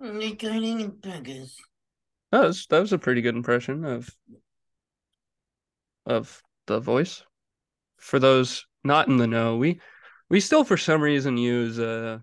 That That was that was a pretty good impression of of the voice. For those not in the know, we we still for some reason use uh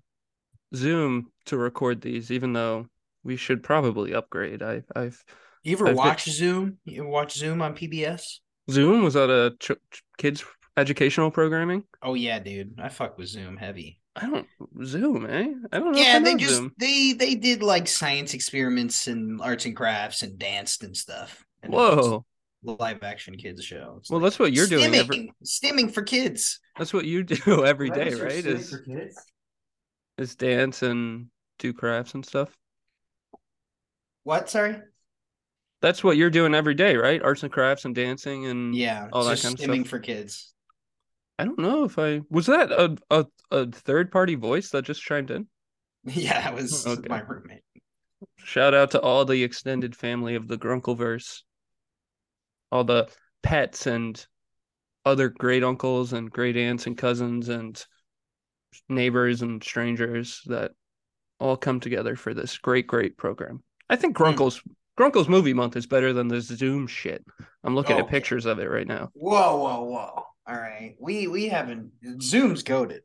Zoom to record these, even though we should probably upgrade. I I've You ever I've been- Zoom? You ever watch Zoom on PBS? Zoom was that a ch- kids educational programming? Oh yeah, dude. I fuck with Zoom heavy. I don't Zoom, eh? I don't know. Yeah, if I they know just Zoom. they they did like science experiments and arts and crafts and danced and stuff. And Whoa, live action kids show. It's well, like that's what you're doing. stimming, Every, stimming for kids. that's what you do every That day, right? Is for kids? is dance and do crafts and stuff. What? Sorry. That's what you're doing every day, right? Arts and crafts and dancing and Yeah, all it's that just kind of stimming stuff. for kids. I don't know if I was that a a, a third party voice that just chimed in. Yeah, it was Okay. my roommate. Shout out to all the extended family of the Grunkleverse, all the pets and other great uncles and great aunts and cousins and neighbors and strangers that all come together for this great, great program. I think Hmm. Grunkle's Grunkle's movie month is better than the Zoom shit. I'm looking at Okay. pictures of it right now. Whoa, whoa, whoa! All right, we we haven't. Zoom's goaded.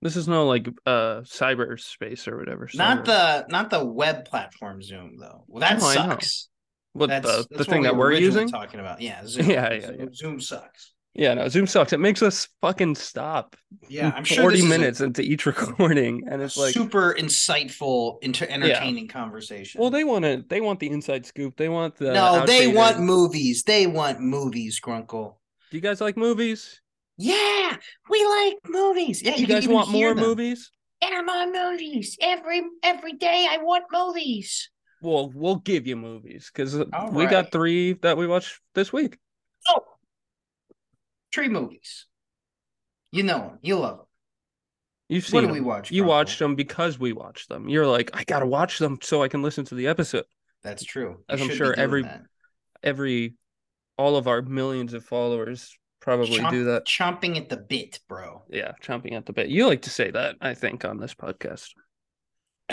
This is no like uh cyberspace or whatever. Not the not the web platform Zoom though. Well, that sucks. what That's, the, that's the thing we that were using. talking about. Yeah, Zoom. Yeah, yeah, Zoom, yeah. Zoom sucks. Yeah, no, Zoom sucks. It makes us fucking stop. Yeah, I'm sure 40 this is a minutes into each recording and it's like super insightful, inter- entertaining conversation. well they want to they want the inside scoop they want the no, they want movies. They want movies, Grunkle. Do you guys like movies Yeah, we like movies. Yeah, you, can guys want more them. movies Yeah, I'm on movies every every day. I want movies. well we'll give you movies because we right. got three that we watched this week Oh, tree movies. You know them. You love them. you've What seen do we watch? you Grunkle? watched them because we watched them you're like i gotta watch them so i can listen to the episode That's true. You As I'm sure every- that. every all of our millions of followers probably Chomp- do that Chomping at the bit, bro. yeah chomping at the bit you like to say that i think on this podcast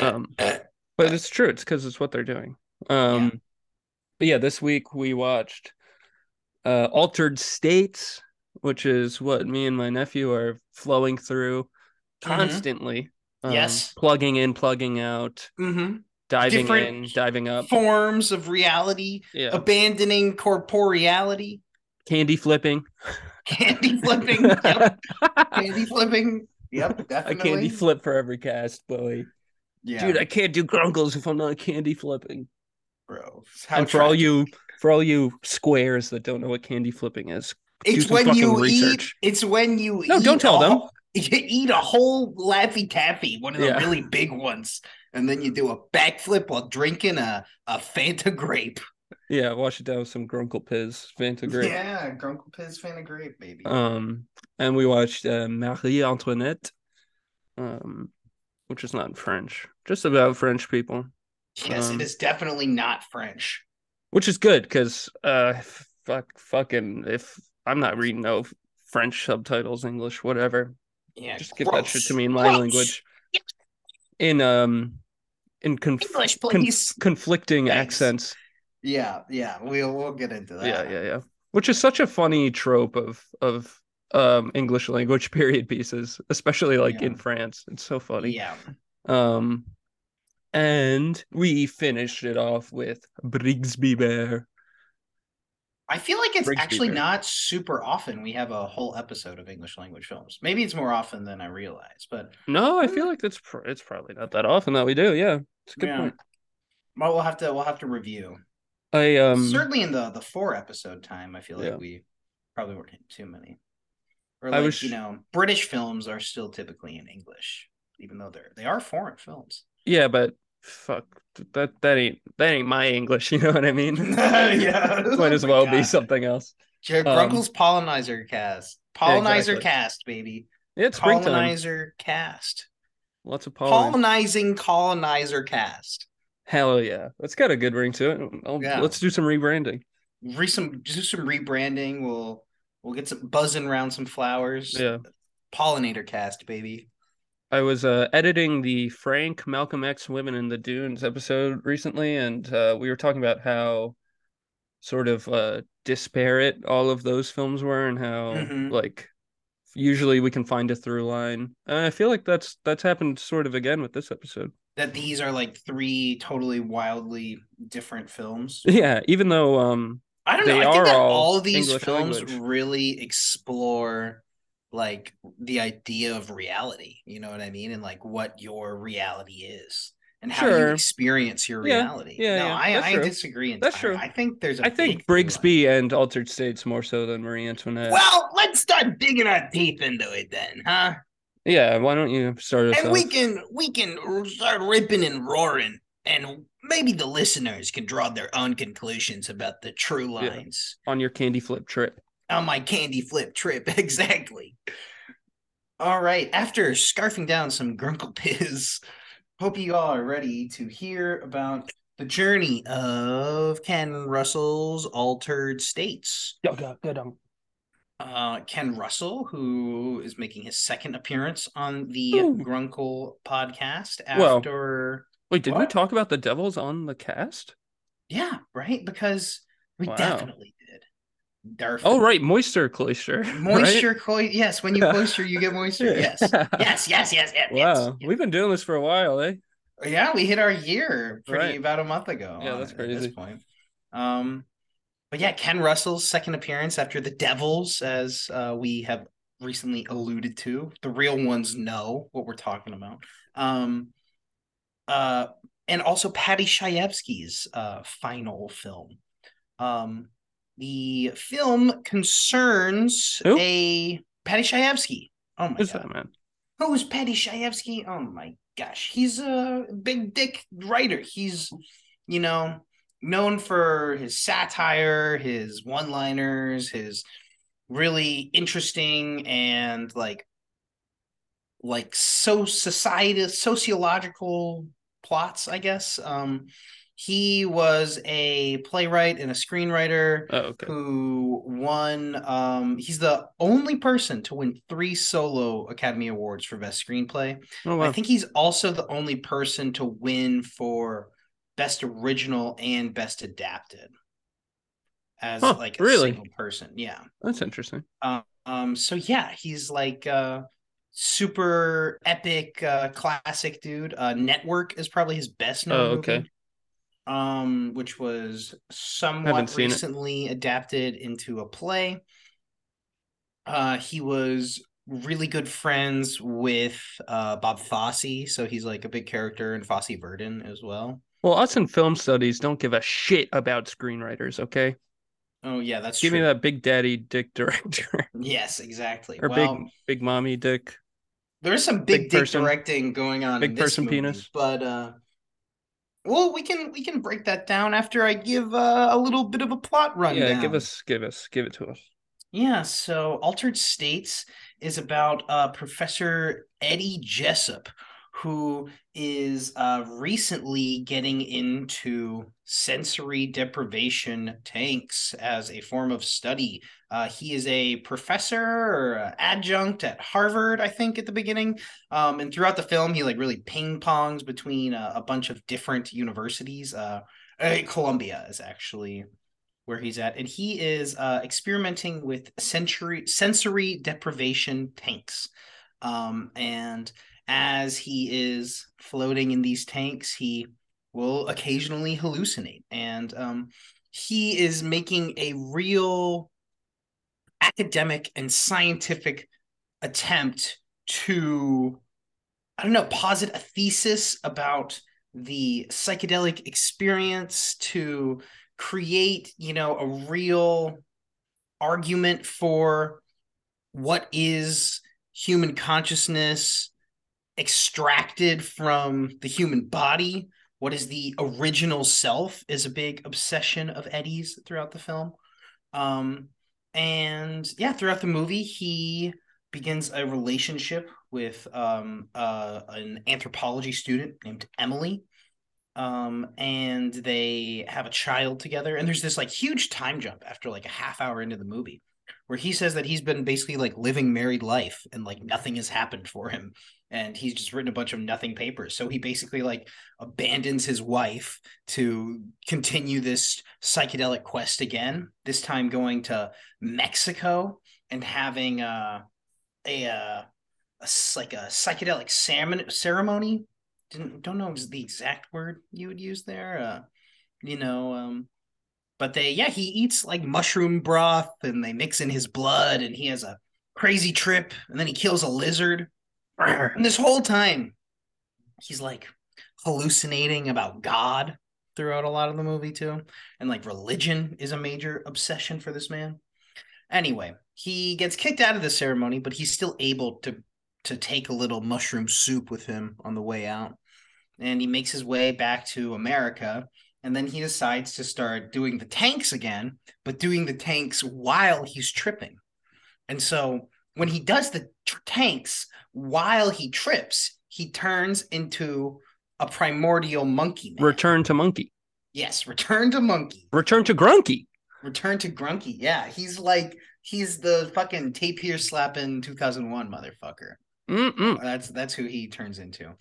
um but it's true it's because it's what they're doing um but yeah this week we watched uh altered states which is what me and my nephew are flowing through Mhm. constantly um, Yes. plugging in plugging out mm-hmm. Diving Different in diving up Forms of reality, yeah abandoning corporeality, candy flipping candy flipping. yep. Candy flipping. Yep, definitely. a candy flip for every cast boy Yeah, dude i can't do grunkles if i'm not candy flipping bro. And for all you for all you squares that don't know what candy flipping is it's when you research. eat. It's when you No, eat don't tell a them. You eat a whole Laffy Taffy, one of the Yeah. really big ones, and then you do a backflip while drinking a, a Fanta grape. Yeah, wash it down with some Grunkle Piz, Fanta Grape. Yeah, Grunkle Piz Fanta grape, baby. Um, and we watched uh, Marie Antoinette, um, which is not in French, just about French people, yes, um, it is definitely not French. which is good because uh, fuck, fucking, if I'm not reading no French subtitles, English, whatever, Yeah, just give that shit to me in my Gross. language. In um, in conf- English, con- conflicting Thanks. accents. Yeah, yeah, we'll we'll get into that. yeah yeah yeah which is such a funny trope of of um english language period pieces especially like in france it's so funny yeah. um and we finished it off with brigsby bear I feel like it's actually not super often we have a whole episode of English language films. Maybe it's more often than I realize, but no i feel like that's pr- it's probably not that often that we do yeah it's a good Yeah. point well, we'll have to we'll have to review. i um Certainly in the the four episode time, I feel like Yeah. we probably weren't hitting too many. Or I was- you know, British films are still typically in English, even though they're they are foreign films. yeah but fuck that that ain't that ain't my english you know what i mean? Yeah, might as my well be something else. Jared um, pollinizer cast, Yeah, pollinizer exactly. cast, baby, yeah, it's springtime. Pollinizer cast, lots of pollen. Colonizing colonizer cast. hell yeah. That's got a good ring to it. I'll- Yeah. let's do some rebranding. Re some do some rebranding. We'll we'll get some buzzing around some flowers. yeah. Pollinator cast, baby. I was uh, editing the Frank Malcolm X Women in the Dunes episode recently, and uh, we were talking about how sort of uh, disparate all of those films were, and how Mhm. like usually we can find a through line. And I feel like that's that's happened sort of again with this episode. That these are like three totally wildly different films. Yeah, even though um I don't know. They I think are that all these English films language. really explore like the idea of reality. You know what I mean? And like what your reality is and how you experience your Yeah, reality. yeah, no, yeah, I, that's I true. disagree That's entirely. true. I think there's a I think. Brigsby and Altered States more so than Marie Antoinette. Well, let's start digging our teeth into it then, huh? yeah, why don't you start us and off? we can we can start ripping and roaring and maybe the listeners can draw their own conclusions about the true lines on your candy flip trip. On my candy flip trip exactly all right after scarfing down some grunkle piz hope you all are ready to hear about the journey of ken russell's altered states uh, Ken Russell, who is making his second appearance on the Ooh. Grunkle podcast after. Wait, did we talk about the devils on the cast? Yeah, right? Because we Wow. definitely. Darf- Oh, right, moisture cloister. right? Moisture, coi- yes. When you moisture, you get moisture. Yes. Yes, yes, yes, yes. Wow, yes. we've been doing this for a while, eh? Yeah, we hit our year pretty Right. about a month ago. Yeah, that's it At this crazy. point. Um, but yeah, Ken Russell's second appearance after the Devils, as uh, we have recently alluded to. The real ones know what we're talking about. Um, uh, and also Paddy Chayefsky's uh, final film. Um, the film concerns Who? a Paddy Chayefsky. Oh my Who's god. that man? Who's Paddy Chayefsky? Oh my gosh, he's a big dick writer. He's, you know, known for his satire, his one-liners, his really interesting and like like so society sociological plots, I guess. Um he was a playwright and a screenwriter Oh, okay. who won um he's the only person to win three solo academy awards for best screenplay Oh wow. i think he's also the only person to win for best original and best adapted as Huh, like a really? single person yeah That's interesting. um, um so yeah he's like uh super epic uh classic dude uh network is probably his best known Oh, okay. movie um which was somewhat seen it. recently adapted into a play uh he was really good friends with uh bob fosse so he's like a big character in fosse verdon as well Well, us in film studies don't give a shit about screenwriters, okay? oh yeah that's Give true me that big daddy dick director yes exactly or well big big mommy dick. There's some big, Big dick person- directing going on big in this person movie, penis. but uh well we can we can break that down after I give uh, a little bit of a plot rundown. Yeah, give us give us give it to us. Yeah, so Altered States is about uh, Professor Eddie Jessup, who is uh, recently getting into sensory deprivation tanks as a form of study. Uh, he is a professor or adjunct at Harvard, I think, at the beginning. Um, and throughout the film, he like really ping pongs between uh, a bunch of different universities. Uh, uh, Columbia is actually where he's at, and he is uh, experimenting with sensory sensory deprivation tanks. Um, and as he is floating in these tanks, he will occasionally hallucinate, and um, he is making a real academic and scientific attempt to, I don't know, posit a thesis about the psychedelic experience to create, you know, a real argument for what is human consciousness extracted from the human body. What is the original self is a big obsession of Eddie's throughout the film. Um, and yeah, throughout the movie, he begins a relationship with um, uh, an anthropology student named Emily um and they have a child together and there's this like huge time jump after like a half hour into the movie where he says that he's been basically like living married life and like nothing has happened for him and he's just written a bunch of nothing papers. So he basically like abandons his wife to continue this psychedelic quest again. This time going to Mexico and having uh, a uh, a like a psychedelic salmon ceremony. Didn't don't know the exact word you would use there. Uh, you know, um, but they yeah he eats like mushroom broth and they mix in his blood and he has a crazy trip and then he kills a lizard and this whole time he's like hallucinating about god throughout a lot of the movie too. And like religion is a major obsession for this man. Anyway he gets kicked out of the ceremony but he's still able to to take a little mushroom soup with him on the way out. And he makes his way back to america and then he decides to start doing the tanks again, but doing the tanks while he's tripping. And so when he does the tanks while he trips, he turns into a primordial monkey man. Return to monkey. Yes, return to monkey. Return to grunky. Return to grunky. Yeah, he's like he's the fucking tapir slapping 2001 motherfucker. Mm-mm. That's that's who he turns into.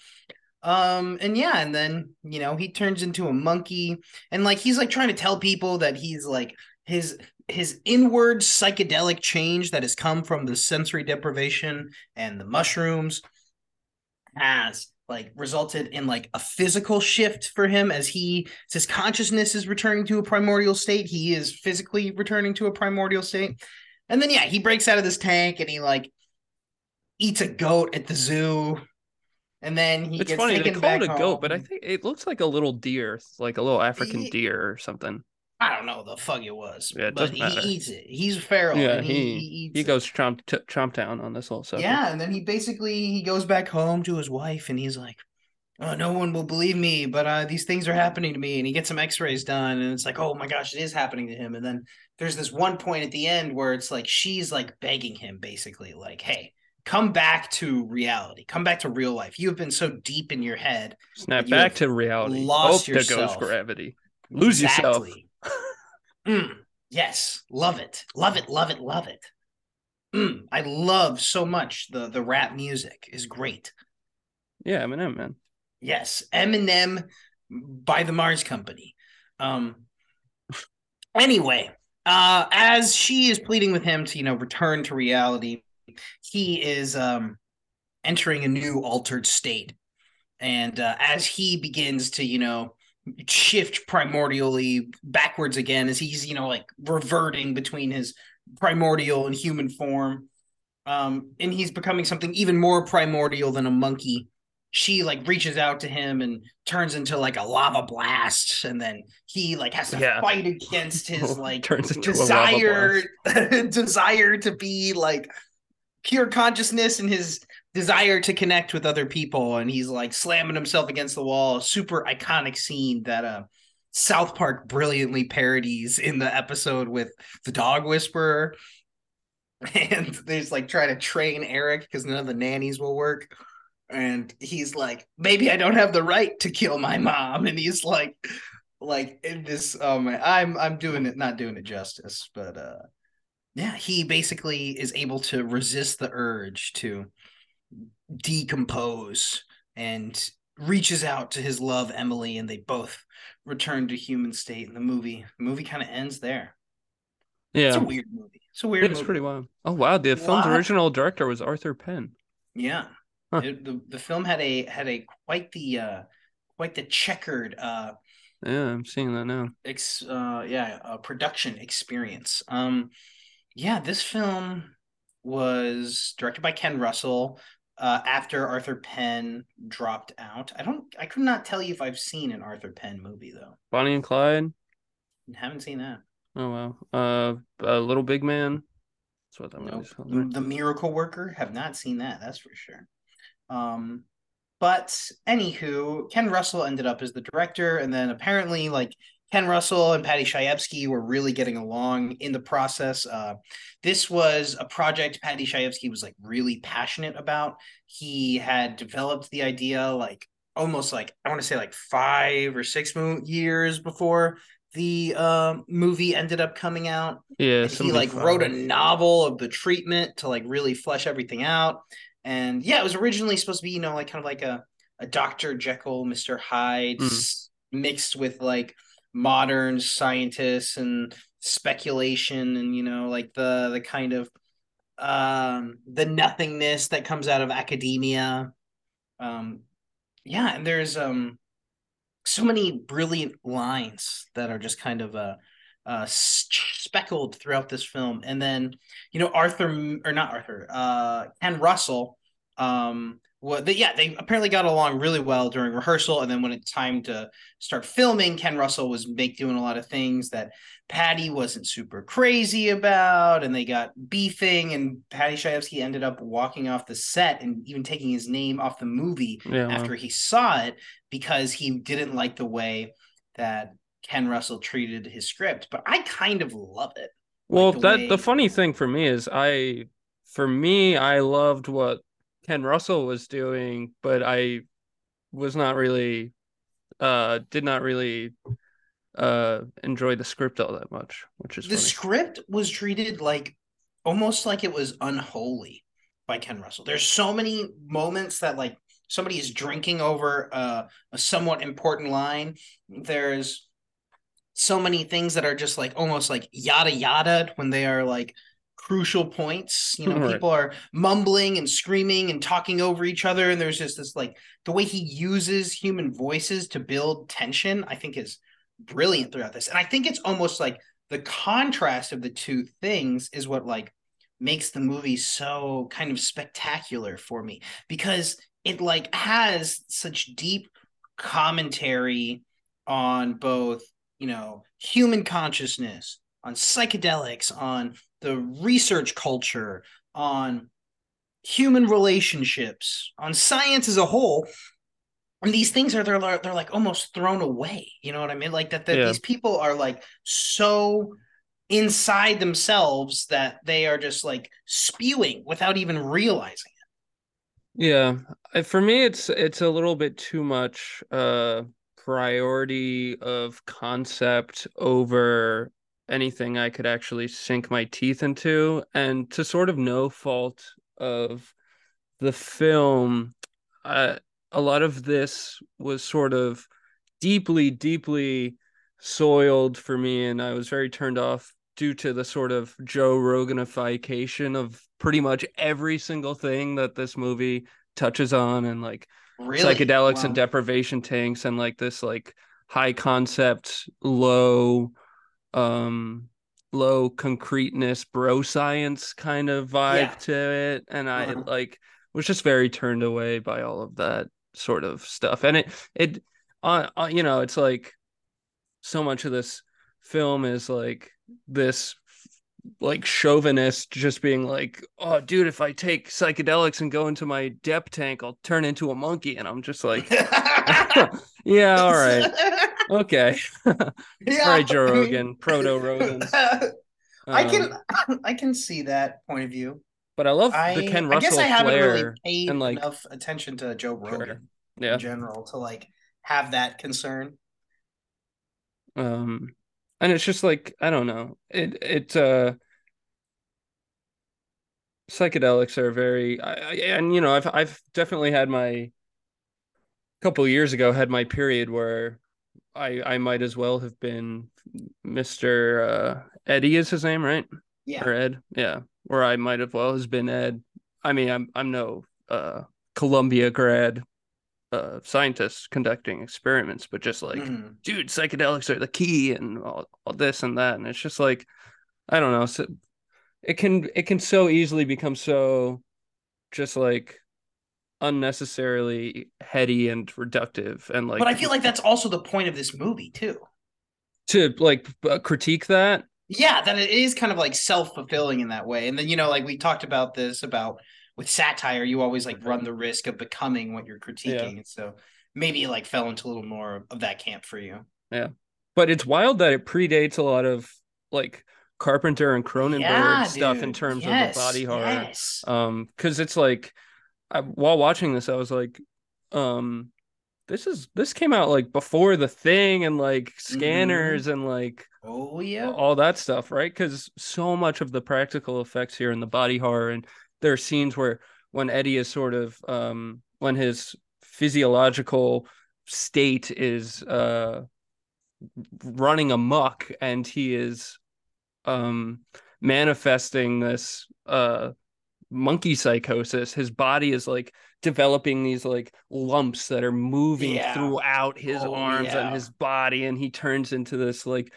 Um, and yeah, and then you know, he turns into a monkey, and like he's like trying to tell people that he's like his his inward psychedelic change that has come from the sensory deprivation and the mushrooms has like resulted in like a physical shift for him as he his consciousness is returning to a primordial state. He is physically returning to a primordial state. And then yeah he breaks out of this tank and he like eats a goat at the zoo. And then he It's gets funny they taken call back it a goat, but I think it looks like a little deer, like a little African Ye- deer or something. I don't know the fuck it was, Yeah, it but he matter. eats it. He's feral. Yeah, and he, he- he goes chomp t- chomp down on this whole sucker. Yeah, and then he basically he goes back home to his wife, and he's like, "Oh, no one will believe me, but uh, these things are happening to me." And he gets some X-rays done, and it's like, "Oh my gosh, it is happening to him." And then there's this one point at the end where it's like she's like begging him, basically, like, "Hey, come back to reality, come back to real life. You have been so deep in your head, Snap back to reality. lost there goes yourself. gravity. Lose yourself. Mm, yes, love it, love it, love it, love it. Mm, I love so much the the rap music is great. Yeah, Eminem, man. Yes, Eminem by the Mars Company. Um. Anyway, uh, as she is pleading with him to you know return to reality, he is um entering a new altered state, and uh, as he begins to you know shift primordially backwards again, as he's you know like reverting between his primordial and human form, um, and he's becoming something even more primordial than a monkey. She like reaches out to him and turns into like a lava blast and then he like has to Yeah. fight against his like Turns into desire desire to be like pure consciousness and his desire to connect with other people and he's like slamming himself against the wall. Super iconic scene that uh South Park brilliantly parodies in the episode with the dog whisperer. And there's like trying to train Eric because none of the nannies will work. And he's like maybe i don't have the right to kill my mom. And he's like like in this um i'm i'm doing it not doing it justice but uh yeah he basically is able to resist the urge to decompose and reaches out to his love emily and they both return to human state in the movie the movie kind of ends there Yeah. it's a weird movie it's a weird It was movie. pretty wild. Oh wow, the film's original director was Arthur Penn. Yeah. Huh. It- the the film had a had a quite the uh quite the checkered uh Yeah, I'm seeing that now. ex uh yeah, uh, production experience. Um yeah, this film was directed by Ken Russell uh after Arthur Penn dropped out. I don't I could not tell you if I've seen an Arthur Penn movie though. Bonnie and Clyde. haven't seen that. Oh wow. Uh, uh Little Big Man. That's what that Nope. movie's called. The, right? the Miracle Worker have not seen that. That's for sure. Um, but anywho, Ken Russell ended up as the director, and then apparently, like Ken Russell and Paddy Chayefsky were really getting along in the process. Uh, this was a project Paddy Chayefsky was like really passionate about. He had developed the idea like almost like I want to say like five or six mo- years before the uh, movie ended up coming out Yeah, he like wrote a novel of the treatment to like really flesh everything out And yeah, it was originally supposed to be, you know, like kind of like a a Dr. Jekyll, Mr. Hyde Mm. mixed with like modern scientists and speculation and you know like the the kind of um the nothingness that comes out of academia. Um yeah and there's um so many brilliant lines that are just kind of uh uh speckled throughout this film. And then you know arthur or not arthur uh ken russell um well, they, yeah, they apparently got along really well during rehearsal, and then when it's time to start filming, Ken Russell was make doing a lot of things that Paddy wasn't super crazy about, and they got beefing, and Paddy Chayefsky ended up walking off the set and even taking his name off the movie Yeah, after well, he saw it because he didn't like the way that Ken Russell treated his script. But I kind of love it. well, the that way- the funny thing for me is I, for me, I loved what Ken Russell was doing, but I was not really, uh, did not really, uh, enjoy the script all that much, which is the funny. script was treated like almost like it was unholy by Ken Russell. There's so many moments that like somebody is drinking over uh, a somewhat important line. There's so many things that are just like almost like yada yada when they are like crucial points. You know, Right. people are mumbling and screaming and talking over each other, and there's just this like the way he uses human voices to build tension. I think is brilliant throughout this, and I think it's almost like the contrast of the two things is what like makes the movie so kind of spectacular for me because it like has such deep commentary on both you know human consciousness on psychedelics on the research culture on human relationships on science as a whole and these things are they're they're like almost thrown away you know what i mean like that, that Yeah. these people are like so inside themselves that they are just like spewing without even realizing it. Yeah, I- for me, it's it's a little bit too much uh priority of concept over anything I could actually sink my teeth into, and to sort of no fault of the film, uh, a lot of this was sort of deeply, deeply soiled for me, and I was very turned off due to the sort of Joe Roganification of pretty much every single thing that this movie touches on, and like really? psychedelics and deprivation tanks, and like this like high concept, low, um, low concreteness, bro science kind of vibe Yeah. to it, and I Uh-huh. like was just very turned away by all of that sort of stuff, and it it uh, uh, you know, it's like so much of this film is like this like chauvinist just being like, oh, dude, if I take psychedelics and go into my dep tank, I'll turn into a monkey. And I'm just like, yeah, all right. Okay. yeah, all right, Joe Rogan, proto Rogan. I can Um, I can see that point of view. but I love I, the Ken I Russell guess I haven't flair. really paid and, like- enough attention to Joe Sure. Rogan Yeah. in general to like have that concern. Um, and it's just like, I don't know. It, it, uh, psychedelics are very, I, I, and you know, I've, I've definitely had my, couple years ago, had my period where I, I might as well have been Mr. Uh, Eddie is his name, right? Yeah. or Ed, yeah, or I might have well has been Ed. I mean, I'm I'm no uh Columbia grad uh scientist conducting experiments, but just like, Mhm. dude, psychedelics are the key and all, all this and that, and it's just like, I don't know, so it can it can so easily become so just like unnecessarily heady and reductive and like but I feel like that's also the point of this movie too. to like uh, critique that Yeah, that it is kind of like self fulfilling in that way. And then you know, like we talked about this about with satire, you always like run the risk of becoming what you're critiquing. And so maybe it like fell into a little more of that camp for you. Yeah. But it's wild that it predates a lot of like Carpenter and Cronenberg Yeah, stuff in terms Yes, of the body horror. Yes. Um, because it's like, I, while watching this, I was like, um, this is this came out like before the thing and like scanners and like Oh yeah. all that stuff, right? Because so much of the practical effects here in the body horror and there are scenes where when Eddie is sort of um when his physiological state is uh running amok and he is um manifesting this uh monkey psychosis his body is like developing these like lumps that are moving Yeah. throughout his Oh, arms yeah. and his body and he turns into this like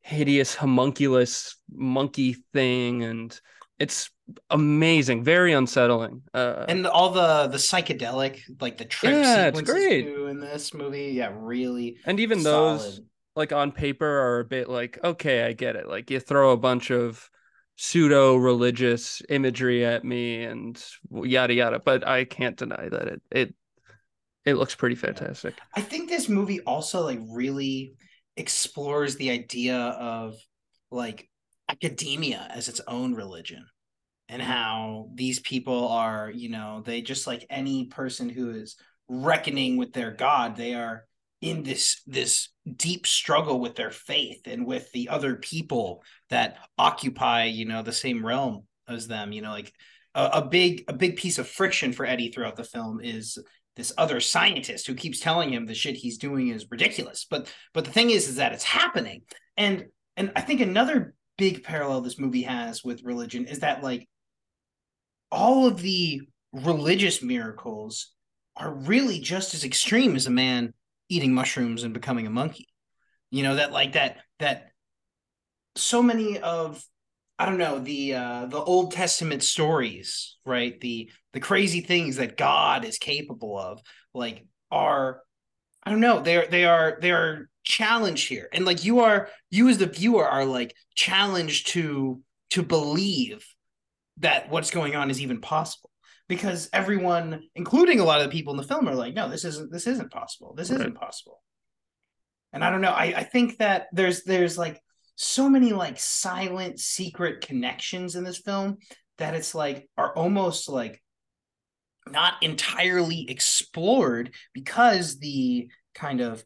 hideous homunculus monkey thing and it's amazing very unsettling uh and all the the psychedelic like the trip Yeah, it's sequences great. in this movie yeah really and even those like on paper are a bit like okay i get it like you throw a bunch of pseudo religious imagery at me and yada yada but i can't deny that it it it looks pretty fantastic. I think this movie also like really explores the idea of like academia as its own religion and mm-hmm. how these people are, you know, they just like any person who is reckoning with their god, they are in this this deep struggle with their faith and with the other people that occupy, you know, the same realm as them, you know, like a, a big a big piece of friction for Eddie throughout the film is this other scientist who keeps telling him the shit he's doing is ridiculous. But but the thing is, is that it's happening. And and I think another big parallel this movie has with religion is that like all of the religious miracles are really just as extreme as a man eating mushrooms and becoming a monkey. You know that like that that so many of I don't know the uh, the Old Testament stories, right? The the crazy things that God is capable of, like are I don't know. They're they are they are challenged here, and like you are you as the viewer are like challenged to to believe that what's going on is even possible because everyone, including a lot of the people in the film, are like, no, this isn't this isn't possible. This Right. isn't possible. And I don't know. I I think that there's there's like so many like silent secret connections in this film that it's like are almost like not entirely explored because the kind of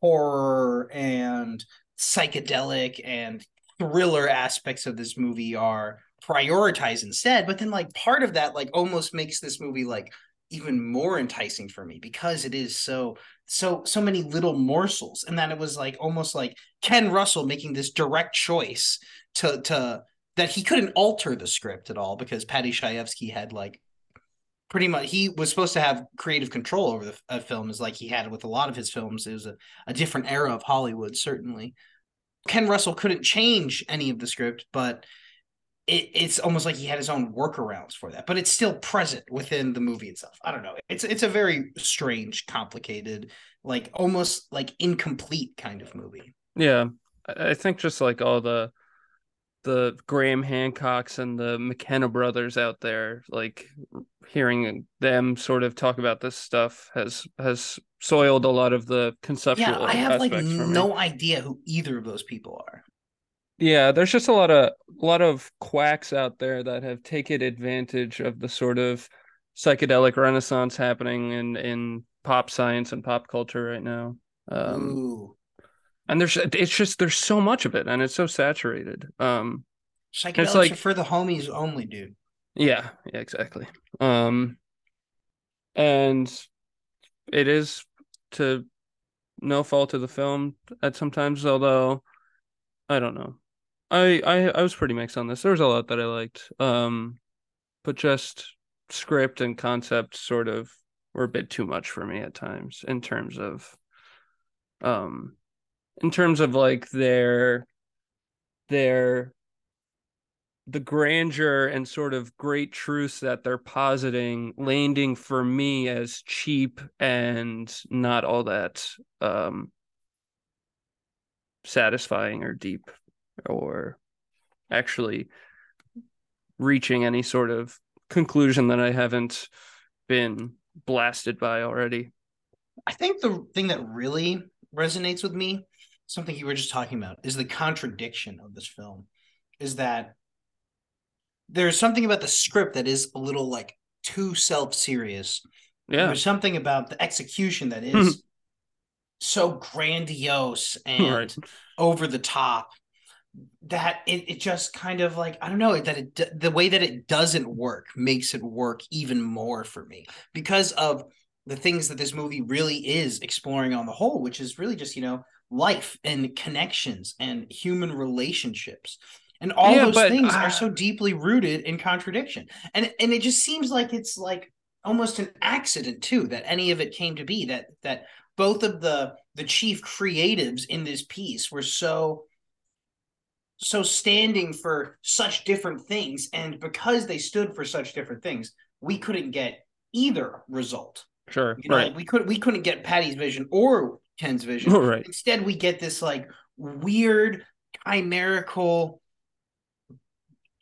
horror and psychedelic and thriller aspects of this movie are prioritized instead but then like part of that like almost makes this movie like even more enticing for me because it is so so so many little morsels and that it was like almost like Ken Russell making this direct choice to to that he couldn't alter the script at all because Paddy Chayefsky had like pretty much he was supposed to have creative control over the uh, film is like he had with a lot of his films. It was a, a different era of hollywood certainly. Ken russell couldn't change any of the script but it, it's almost like he had his own workarounds for that but it's still present within the movie itself. I don't know. It's it's a very strange complicated like almost like incomplete kind of movie. Yeah. I think just like all the the graham hancocks and the mckenna brothers out there like hearing them sort of talk about this stuff has has soiled a lot of the conceptual yeah i have like me. no idea who either of those people are Yeah, there's just a lot of a lot of quacks out there that have taken advantage of the sort of psychedelic renaissance happening in in pop science and pop culture right now. Um, Ooh. and there's it's just there's so much of it, and it's so saturated. Um, psychedelics like- are for the homies only dude yeah, yeah, exactly. Um, and it is to no fault of the film at sometimes, although I don't know. I, I I was pretty mixed on this. There was a lot that I liked. Um, but just script and concept sort of were a bit too much for me at times in terms of um in terms of like their their the grandeur and sort of great truths that they're positing landing for me as cheap and not all that um satisfying or deep or actually reaching any sort of conclusion that I haven't been blasted by already. I think the thing that really resonates with me, something you were just talking about, is the contradiction of this film. Is that there's something about the script that is a little like too self-serious. Yeah. There's something about the execution that hmm. is so grandiose and Right. over the top that it, it just kind of like I don't know that it the way that it doesn't work makes it work even more for me because of the things that this movie really is exploring on the whole, which is really just you know life and connections and human relationships. And all yeah, those but, things uh, are so deeply rooted in contradiction. And and it just seems like it's like almost an accident too that any of it came to be that that both of the the chief creatives in this piece were so so standing for such different things and because they stood for such different things we couldn't get either result. Sure you know, right. we could we couldn't get paddy's vision or ken's vision. Right. Instead we get this like weird chimerical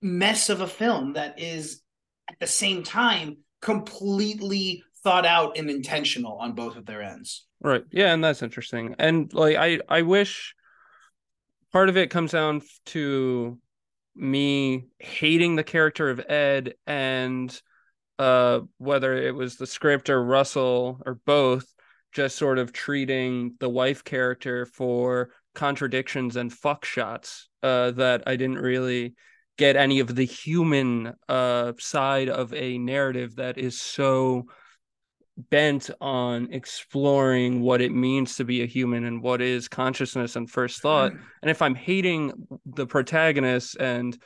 mess of a film that is at the same time completely thought out and intentional on both of their ends. Right. Yeah and that's interesting. And like i i wish part of it comes down to me hating the character of Ed and uh, whether it was the script or Russell or both, just sort of treating the wife character for contradictions and fuck shots uh, that I didn't really get any of the human uh, side of a narrative that is so bent on exploring what it means to be a human and what is consciousness and first thought. And if i'm hating the protagonist and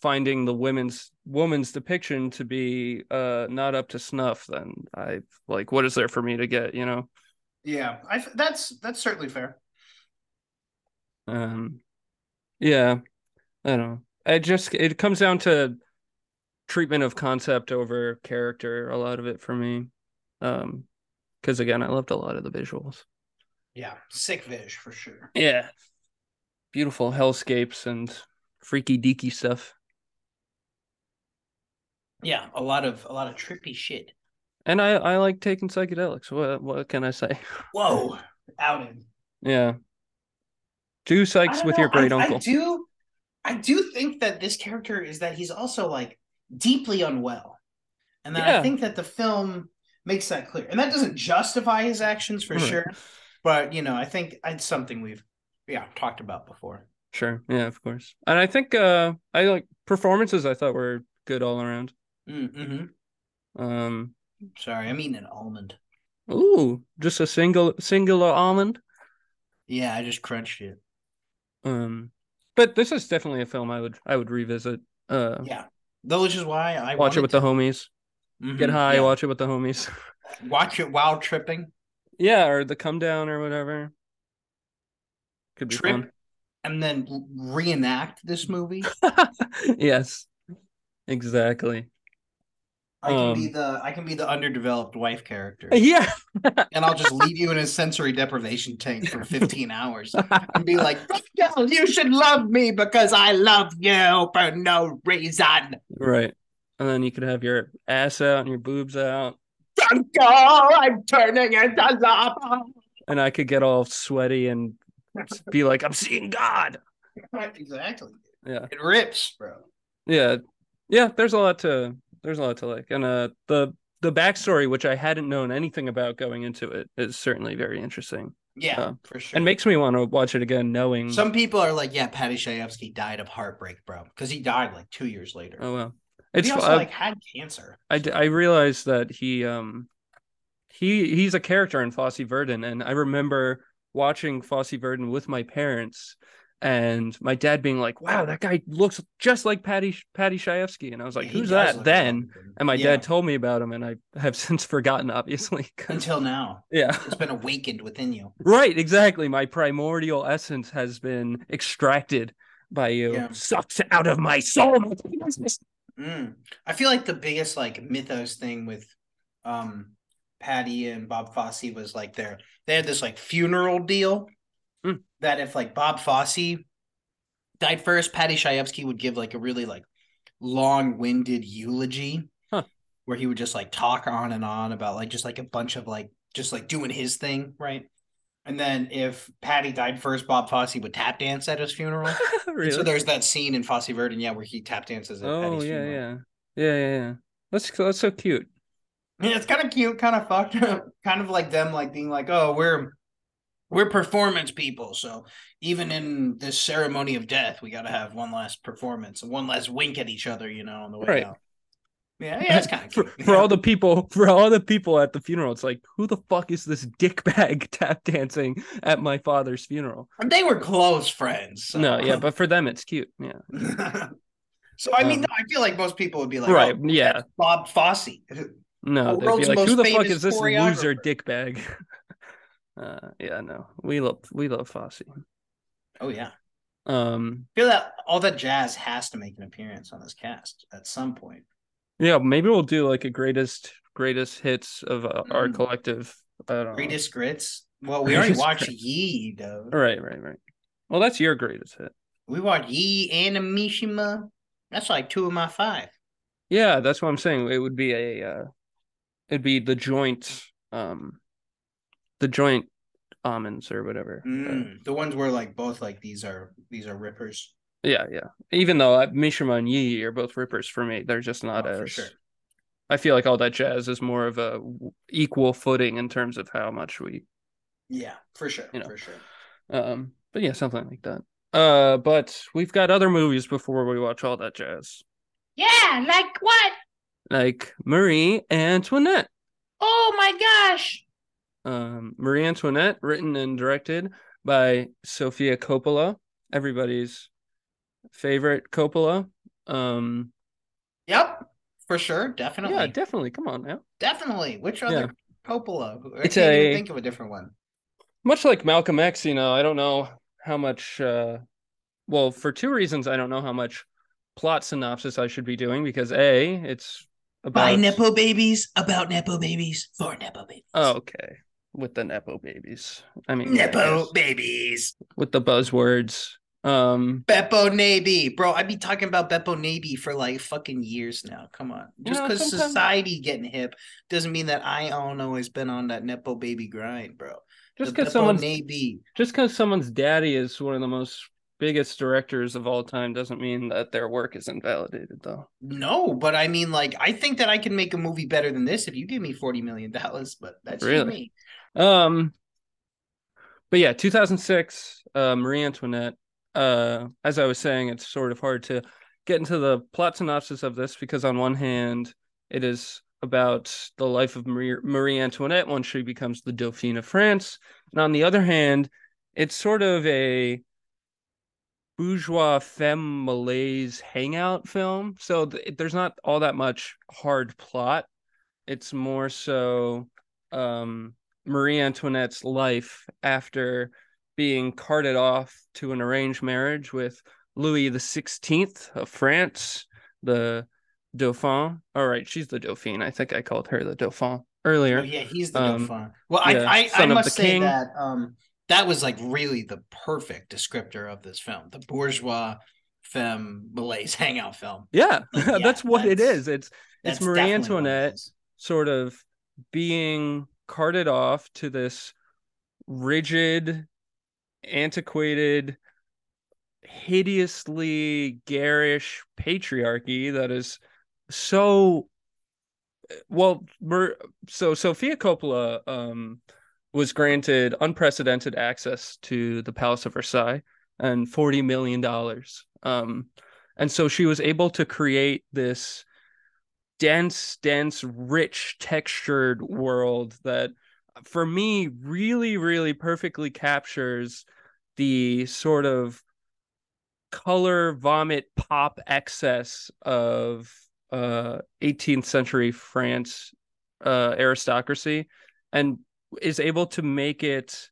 finding the women's woman's depiction to be uh not up to snuff then i like what is there for me to get you know? Yeah i that's that's certainly fair. Um yeah i don't know. It just it comes down to treatment of concept over character a lot of it for me um, because again, I loved a lot of the visuals. Yeah, sick vish for sure. Yeah, beautiful hellscapes and freaky deaky stuff. Yeah, a lot of a lot of trippy shit. And I I like taking psychedelics. What what can I say? Whoa, outing. Yeah. Do psychs with know. your great I, uncle. I do I do think that this character is that he's also like deeply unwell. And then yeah. I think that the film makes that clear. And that doesn't justify his actions for right. sure. But you know, I think it's something we've yeah, talked about before. Sure. Yeah, of course. And I think uh I like performances I thought were good all around. Mm-hmm. Um sorry, I mean an almond. Ooh, just a single singular almond? Yeah, I just crunched it. Um but this is definitely a film I would I would revisit. Uh Yeah. Though which is why I watch it with to. the homies. Mm-hmm, Get high, yeah. watch it with the homies. Watch it while tripping. Yeah, or the come down or whatever. Could be Trip fun. And then reenact this movie. yes. Exactly. I can um, be the I can be the underdeveloped wife character. Yeah. and I'll just leave you in a sensory deprivation tank for 15 hours and be like, you should love me because I love you for no reason. Right and then you could have your ass out and your boobs out. I'm turning into lava. And I could get all sweaty and be like, I'm seeing God. Exactly. Yeah. It rips, bro. Yeah. Yeah, there's a lot to there's a lot to like. And uh the the backstory, which I hadn't known anything about going into it, is certainly very interesting. Yeah, uh, for sure. And makes me want to watch it again, knowing some people are like, yeah, Paddy Chayefsky died of heartbreak, bro, because he died like two years later. Oh well. It's he also uh, like had cancer. I, I realized that he um he he's a character in Fosse Verdon, and I remember watching Fosse Verdon with my parents, and my dad being like, "Wow, that guy looks just like Patty Paddy Chayefsky," and I was like, yeah, "Who's that?" Then, and my yeah. dad told me about him, and I have since forgotten, obviously. Until now, yeah, it's been awakened within you. Right, exactly. My primordial essence has been extracted by you, yeah. sucked out of my soul. Mm. I feel like the biggest like mythos thing with um Paddy and Bob Fosse was like their they had this like funeral deal mm. that if like Bob Fosse died first, Paddy Chayefsky would give like a really like long-winded eulogy huh. where he would just like talk on and on about like just like a bunch of like just like doing his thing, right? And then if Paddy died first, Bob Fosse would tap dance at his funeral. really? So there's that scene in Fosse Verdon, yeah, where he tap dances at oh, Paddy's yeah, funeral. yeah, yeah, yeah, yeah. That's that's so cute. Yeah, it's kind of cute, kind of fucked up, kind of like them, like being like, "Oh, we're we're performance people, so even in this ceremony of death, we got to have one last performance and one last wink at each other, you know, on the way Right. out. Yeah, yeah, it's kind of for, for all the people for all the people at the funeral it's like who the fuck is this dickbag tap dancing at my father's funeral they were close friends. so- no yeah but for them it's cute yeah so I mean, Um, no, I feel like most people would be like, right oh, yeah Bob Fosse. no the they'd be like who the fuck is this loser choreographer." dickbag uh yeah no we love we love Fosse Oh yeah, um I feel that all that jazz has to make an appearance on this cast at some point. Yeah maybe we'll do like a greatest greatest hits of uh, our Mm. collective I don't know. Greatest grits. Well, we already watched grits. Yee, though. right right right well that's your greatest hit We watched Yee and Mishima. That's like two of my five. Yeah, that's what I'm saying. It would be a uh it'd be the joint um the joint almonds or whatever. Uh, Mm, the ones where like both like these are these are rippers. Yeah, yeah. Even though uh, Mishima and Yi are both rippers for me, they're just not Oh, as for sure. I feel like all that jazz is more of a equal footing in terms of how much we Yeah, for sure, You know. for sure. um but yeah, something like that. Uh but we've got other movies before we watch all that jazz. Yeah, like what? Like Marie Antoinette. Oh my gosh! um, Marie Antoinette, written and directed by Sofia Coppola, everybody's favorite Coppola. Um, Yep, for sure, definitely, yeah, definitely. Come on now. definitely. Which other Coppola? I It's can't a- even think of a different one. Much like Malcolm X, you know, I don't know how much. Uh, well, for two reasons, I don't know how much plot synopsis I should be doing because a, it's about By nepo babies, about nepo babies, for nepo babies. Oh, okay, with the nepo babies. I mean, yeah, I nepo babies. with the buzzwords. Um, Beppo Navy, bro. I'd be talking about Beppo Navy for like fucking years now. Come on, just know, because sometimes- society getting hip doesn't mean that I don't always been on that nepo baby grind, bro. just because Beppo someone's Navy. just because someone's daddy is one of the most biggest directors of all time doesn't mean that their work is invalidated though No, but I mean, like, I think that I can make a movie better than this if you give me forty million dollars. But that's Really? me. um but yeah 2006 uh marie antoinette uh as i was saying it's sort of hard to get into the plot synopsis of this because on one hand it is about the life of marie, marie antoinette once she becomes the dauphine of france. And on the other hand it's sort of a bourgeois femme malaise hangout film. So th- there's not all that much hard plot. It's more so um marie antoinette's life after being carted off to an arranged marriage with louis the 16th of france the dauphin all right she's the dauphine i think i called her the dauphin earlier Oh, yeah, he's the Um, dauphin. Well, yeah, I I, I must say king. that um that was like really the perfect descriptor of this film, the bourgeois femme malaise hangout film. yeah, Like, yeah, that's what it that's- is it's it's marie what it antoinette sort of being carted off to this rigid, antiquated, hideously garish patriarchy that is so well so Sofia Coppola um was granted unprecedented access to the Palace of Versailles and 40 million dollars. Um and so she was able to create this dense, dense, rich, textured world that for me really, really perfectly captures the sort of color vomit pop excess of uh 18th century France uh aristocracy and is able to make it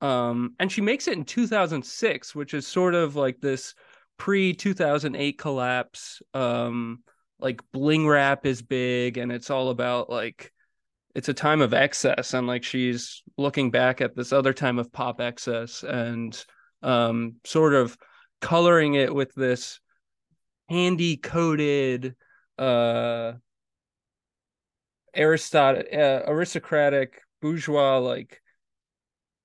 um and she makes it in 2006 which is sort of like this pre 2008 collapse um like bling rap is big and it's all about like it's a time of excess and like she's looking back at this other time of pop excess and um sort of coloring it with this handy coded uh aristot uh, aristocratic bourgeois like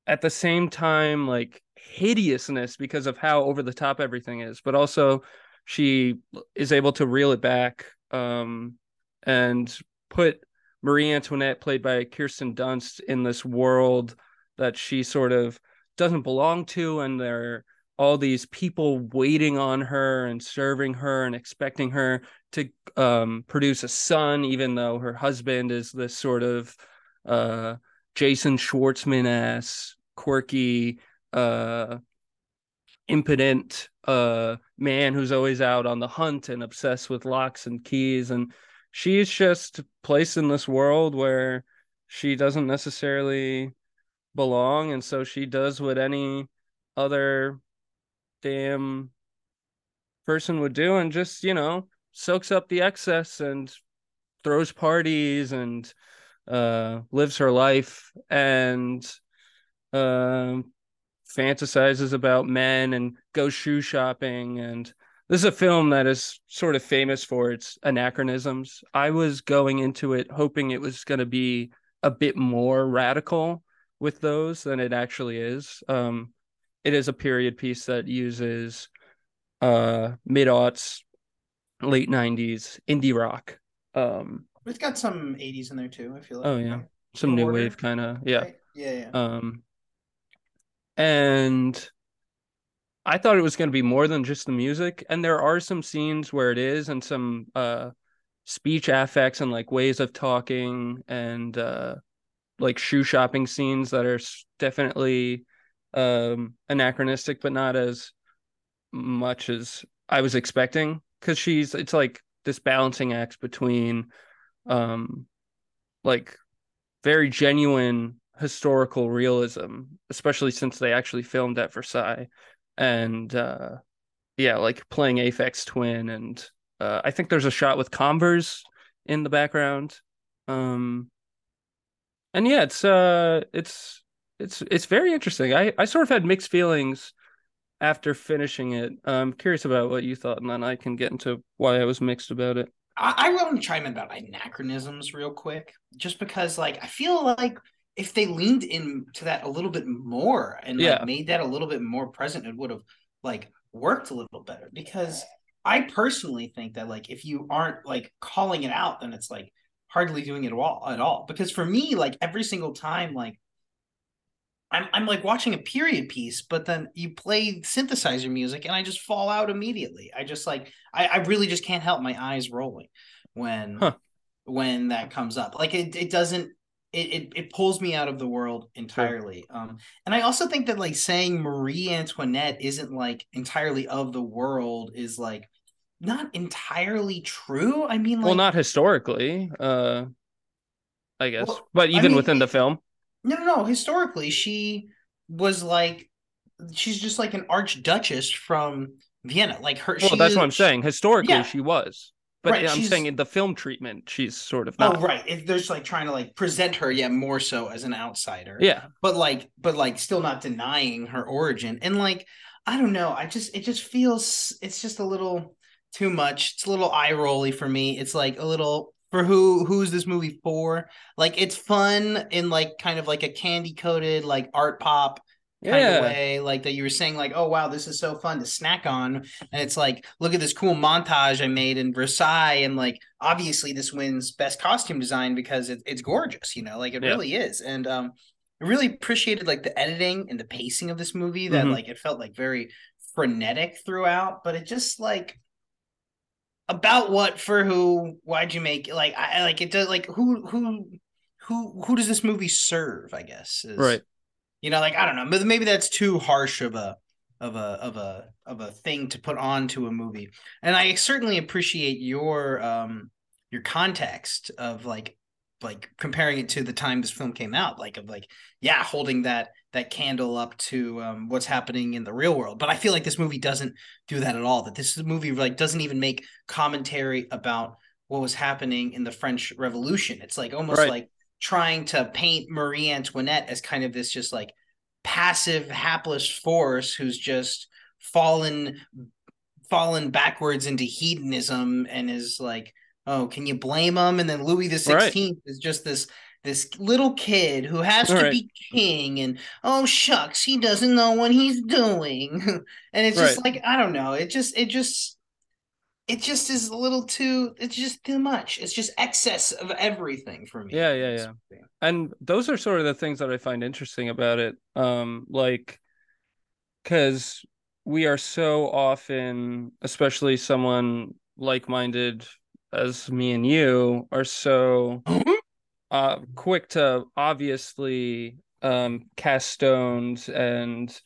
at the same time like hideousness because of how over the top everything is but also she is able to reel it back um and put Marie Antoinette played by Kirsten Dunst in this world that she sort of doesn't belong to and there are all these people waiting on her and serving her and expecting her to um, produce a son even though her husband is this sort of uh, jason schwartzman ass quirky uh, impotent uh, man who's always out on the hunt and obsessed with locks and keys. And she's just placed in this world where she doesn't necessarily belong and so she does what any other damn person would do and just you know soaks up the excess and throws parties and uh lives her life and um fantasizes about men and goes shoe shopping and this is a film that is sort of famous for its anachronisms. I was going into it hoping it was going to be a bit more radical with those than it actually is. Um, it is a period piece that uses uh, mid aughts, late '90s indie rock. Um, it's got some '80s in there too. I feel like. Oh yeah, some new wave kind of yeah. Right? Yeah, yeah. Um, and I thought it was going to be more than just the music, and there are some scenes where it is, and some uh, speech affects and like ways of talking, and uh, like shoe shopping scenes that are definitely um, anachronistic, but not as much as I was expecting. Because she's, it's like this balancing act between, um, like very genuine historical realism, especially since they actually filmed at Versailles, and uh, yeah, like playing Aphex Twin, and uh, I think there's a shot with Converse in the background. Um, and yeah, it's uh, it's it's it's very interesting. I I sort of had mixed feelings after finishing it. I'm curious about what you thought, and then I can get into why I was mixed about it. I, I want to chime in about anachronisms real quick, just because like I feel like if they leaned into that a little bit more and yeah. like made that a little bit more present, it would have like worked a little better. Because I personally think that like if you aren't like calling it out, then it's like hardly doing it at all at all. Because for me, like every single time, like I'm I'm like watching a period piece, but then you play synthesizer music and I just fall out immediately. I just like I, I really just can't help my eyes rolling when huh. when that comes up. Like it, it doesn't it, it, it pulls me out of the world entirely. Sure. Um, and I also think that like saying Marie Antoinette isn't like entirely of the world is like not entirely true. I mean, like, well, not historically, uh, I guess, well, but even I mean, within the film. No, no, no. Historically, she was like, she's just like an archduchess from Vienna. Like her. Well, that's is, what I'm saying. Historically, yeah. she was. But right, I'm saying in the film treatment, she's sort of oh, not. Oh, right. If they're just like trying to like present her, yeah, more so as an outsider. Yeah. But like, but like, still not denying her origin. And like, I don't know. I just, it just feels, it's just a little too much. It's a little eye rolly for me. It's like a little for who who's this movie for? Like, it's fun in like kind of like a candy coated like art pop kind yeah. of way, like that you were saying, like, oh wow, this is so fun to snack on. And it's like, look at this cool montage I made in Versailles, and like obviously this wins best costume design because it, it's gorgeous, you know, like it yeah. really is. And um I really appreciated like the editing and the pacing of this movie that mm-hmm. like it felt like very frenetic throughout, but it just like about what for who why'd you make it like I like it does like who who who who does this movie serve i guess is, right you know, like I don't know, but maybe that's too harsh of a of a of a of a thing to put onto a movie. And I certainly appreciate your um your context of like like comparing it to the time this film came out like of like yeah holding that that candle up to um, what's happening in the real world but i feel like this movie doesn't do that at all that this movie like doesn't even make commentary about what was happening in the french revolution it's like almost right. like trying to paint Marie Antoinette as kind of this just like passive, hapless force who's just fallen fallen backwards into hedonism and is like, oh, can you blame him? And then Louis the Sixteenth right. is just this this little kid who has All to right. be king and oh shucks he doesn't know what he's doing and it's just like i don't know it just it just it just is a little too it's just too much. It's just excess of everything for me yeah yeah yeah. and those are sort of the things that i find interesting about it um like because we are so often especially someone like-minded as me and you are so uh quick to obviously um cast stones and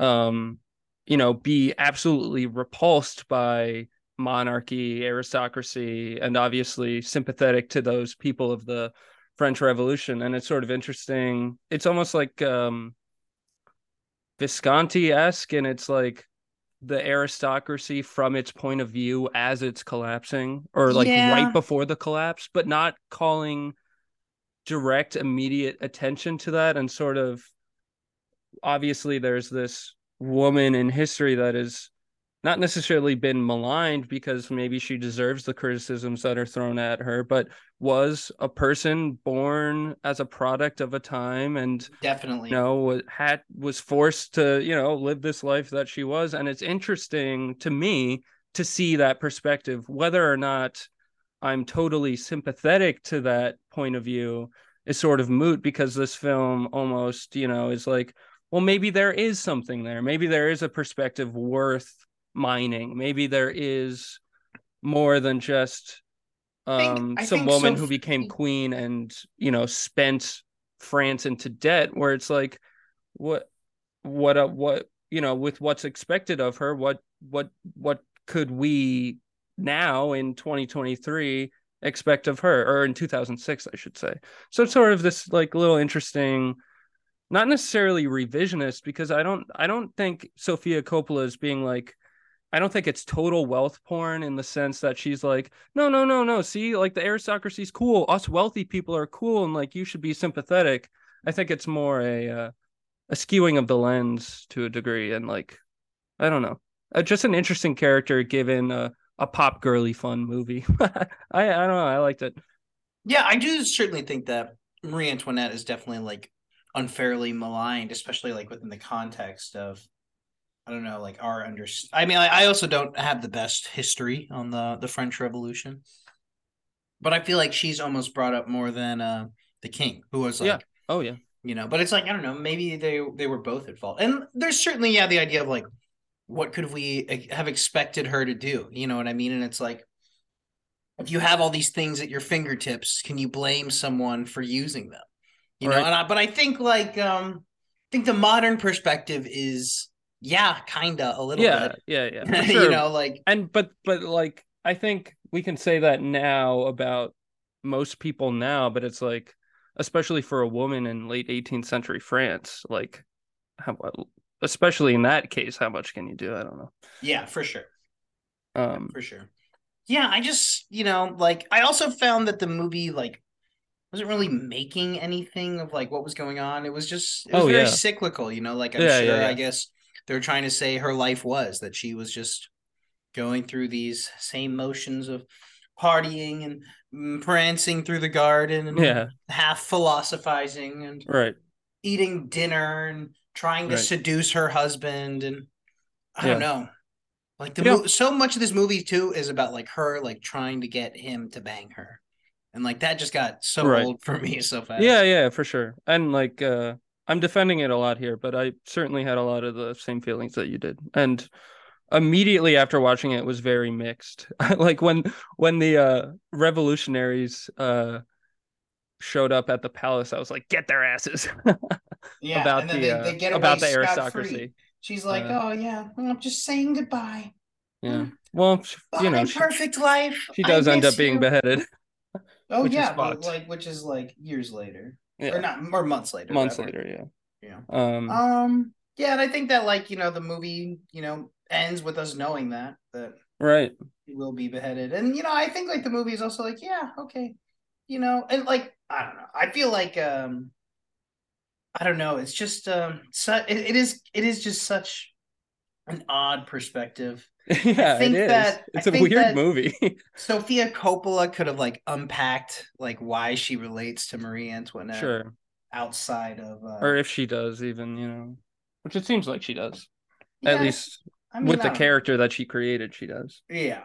um you know be absolutely repulsed by monarchy, aristocracy, and obviously sympathetic to those people of the French Revolution. And it's sort of interesting. It's almost like um, Visconti esque, and it's like the aristocracy from its point of view as it's collapsing, or like yeah. right before the collapse, but not calling direct, immediate attention to that. And sort of obviously, there's this woman in history that is not necessarily been maligned because maybe she deserves the criticisms that are thrown at her, but was a person born as a product of a time and definitely. you know had was forced to you know live this life that she was. And it's interesting to me to see that perspective whether or not i'm totally sympathetic to that point of view is sort of moot because this film almost you know is like well maybe there is something there. Maybe there is a perspective worth mining. Maybe there is more than just um, think, some woman so. who became queen and you know spent France into debt. Where it's like, what, what, uh, what, you know, with what's expected of her, what, what, what could we now in 2023 expect of her, or in 2006, I should say. So it's sort of this like little interesting not necessarily revisionist because I don't I don't think Sofia Coppola is being like I don't think it's total wealth porn in the sense that she's like, no, no, no, no. See, like the aristocracy's cool. Us wealthy people are cool, and like you should be sympathetic. I think it's more a uh, a skewing of the lens to a degree, and like, I don't know, uh, just an interesting character given a, a pop girly fun movie. I I don't know. I liked it. Yeah, I do certainly think that Marie Antoinette is definitely like unfairly maligned, especially like within the context of I don't know, like our under. I mean, I, I also don't have the best history on the the French Revolution, but I feel like she's almost brought up more than uh the king, who was like, yeah. oh yeah, you know. But it's like I don't know, maybe they they were both at fault, and there's certainly yeah the idea of like, what could we have expected her to do? You know what I mean? And it's like, if you have all these things at your fingertips, can you blame someone for using them? You right. know, and I, but I think like um, I think the modern perspective is yeah, kinda a little yeah, bit. Yeah, yeah, sure. you know, like and but but like I think we can say that now about most people now, but it's like especially for a woman in late 18th century France, like how especially in that case, how much can you do? I don't know. Yeah, for sure. Um for sure. Yeah, I just, you know, like I also found that the movie like wasn't really making anything of like what was going on. It was just it was oh, very yeah. cyclical, you know, like I'm yeah, sure yeah, I guess they're trying to say her life was that she was just going through these same motions of partying and mm, prancing through the garden and yeah. half philosophizing and right eating dinner and trying to right. seduce her husband and I yeah. don't know. Like the mo- so much of this movie too is about like her like trying to get him to bang her. And like that just got so right. old for me so fast. Yeah, yeah, for sure. And like uh I'm defending it a lot here, but I certainly had a lot of the same feelings that you did. And immediately after watching it was very mixed. like when when the uh revolutionaries uh showed up at the palace, I was like, get their asses. yeah, about the they, uh, they about the aristocracy. Free. She's like, oh yeah, I'm just saying goodbye. Yeah. Well, you know, she, perfect life. She does end up being you. beheaded. Oh yeah, but like which is like years later yeah. or not or months later months later yeah. Yeah. Um um yeah and i think that like you know the movie you know ends with us knowing that that right. he will be beheaded. And you know i think like the movie is also like yeah okay. You know and like i don't know. I feel like um i don't know. It's just um so, it, it is it is just such an odd perspective yeah, it is. That, it's I a weird movie. Sofia Coppola could have like unpacked like why she relates to Marie Antoinette. Sure. Outside of, uh, or if she does, even you know, which it seems like she does. Yeah, At least I mean, with the character know. that she created, she does. Yeah,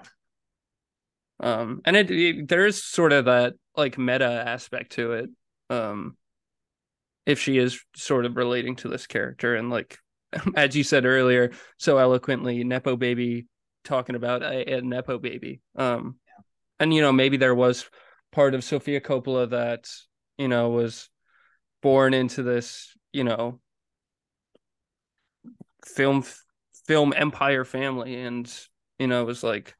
Um, and it, it there is sort of that like meta aspect to it. Um, if she is sort of relating to this character and like as you said earlier so eloquently nepo baby talking about a, a nepo baby. Um yeah. and you know maybe there was part of sofia coppola that you know was born into this you know film film empire family and you know it was like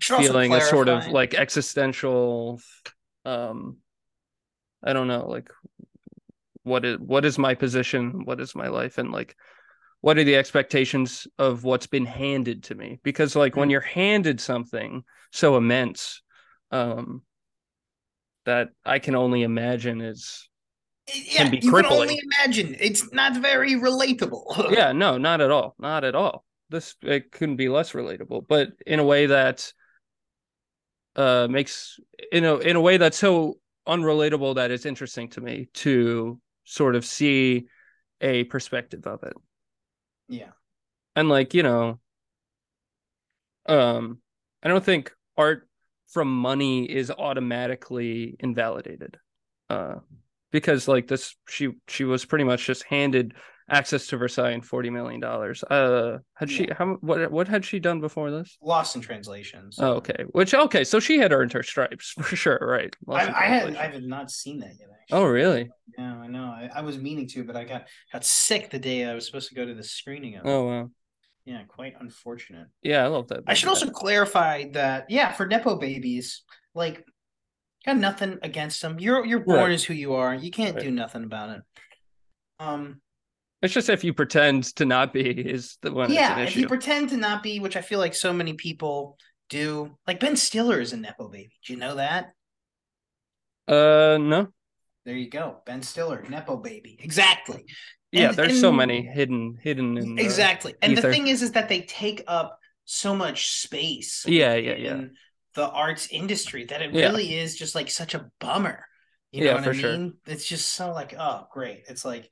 feeling a sort of like existential um i don't know like what is what is my position? What is my life? And like what are the expectations of what's been handed to me because like when mm. you're handed something so immense um that i can only imagine is yeah, can be you crippling. can only imagine it's not very relatable yeah no not at all not at all this it couldn't be less relatable but in a way that uh makes in a in a way that's so unrelatable that it's interesting to me to sort of see a perspective of it. Yeah. And like, you know, um I don't think art from money is automatically invalidated. Uh because like this she she was pretty much just handed access to Versailles and forty million dollars. Uh, had yeah. she how what what had she done before this? Lost in translations. So. Oh, okay. Which okay, so she had earned her stripes for sure, right? I, I had I have not seen that yet. Actually. Oh, really? Yeah, I know. I, I, was meaning to, but I got got sick the day I was supposed to go to the screening of. Oh wow. Yeah, quite unfortunate. Yeah, I love that. I should also clarify that yeah, for nepo babies, like got nothing against them. You're you're born right. as who you are. You can't right. do nothing about it. Um, it's just if you pretend to not be is the one. Yeah, if you pretend to not be, which I feel like so many people do. Like Ben Stiller is a nepo baby. Do you know that? Uh, no. There you go, Ben Stiller, nepo baby. Exactly. Yeah, and, there's and, so many hidden, hidden. In exactly, and ether. the thing is, is that they take up so much space. Yeah, yeah, yeah. The arts industry that it yeah. really is just like such a bummer. You know yeah, what I mean? Sure. It's just so like, oh, great. It's like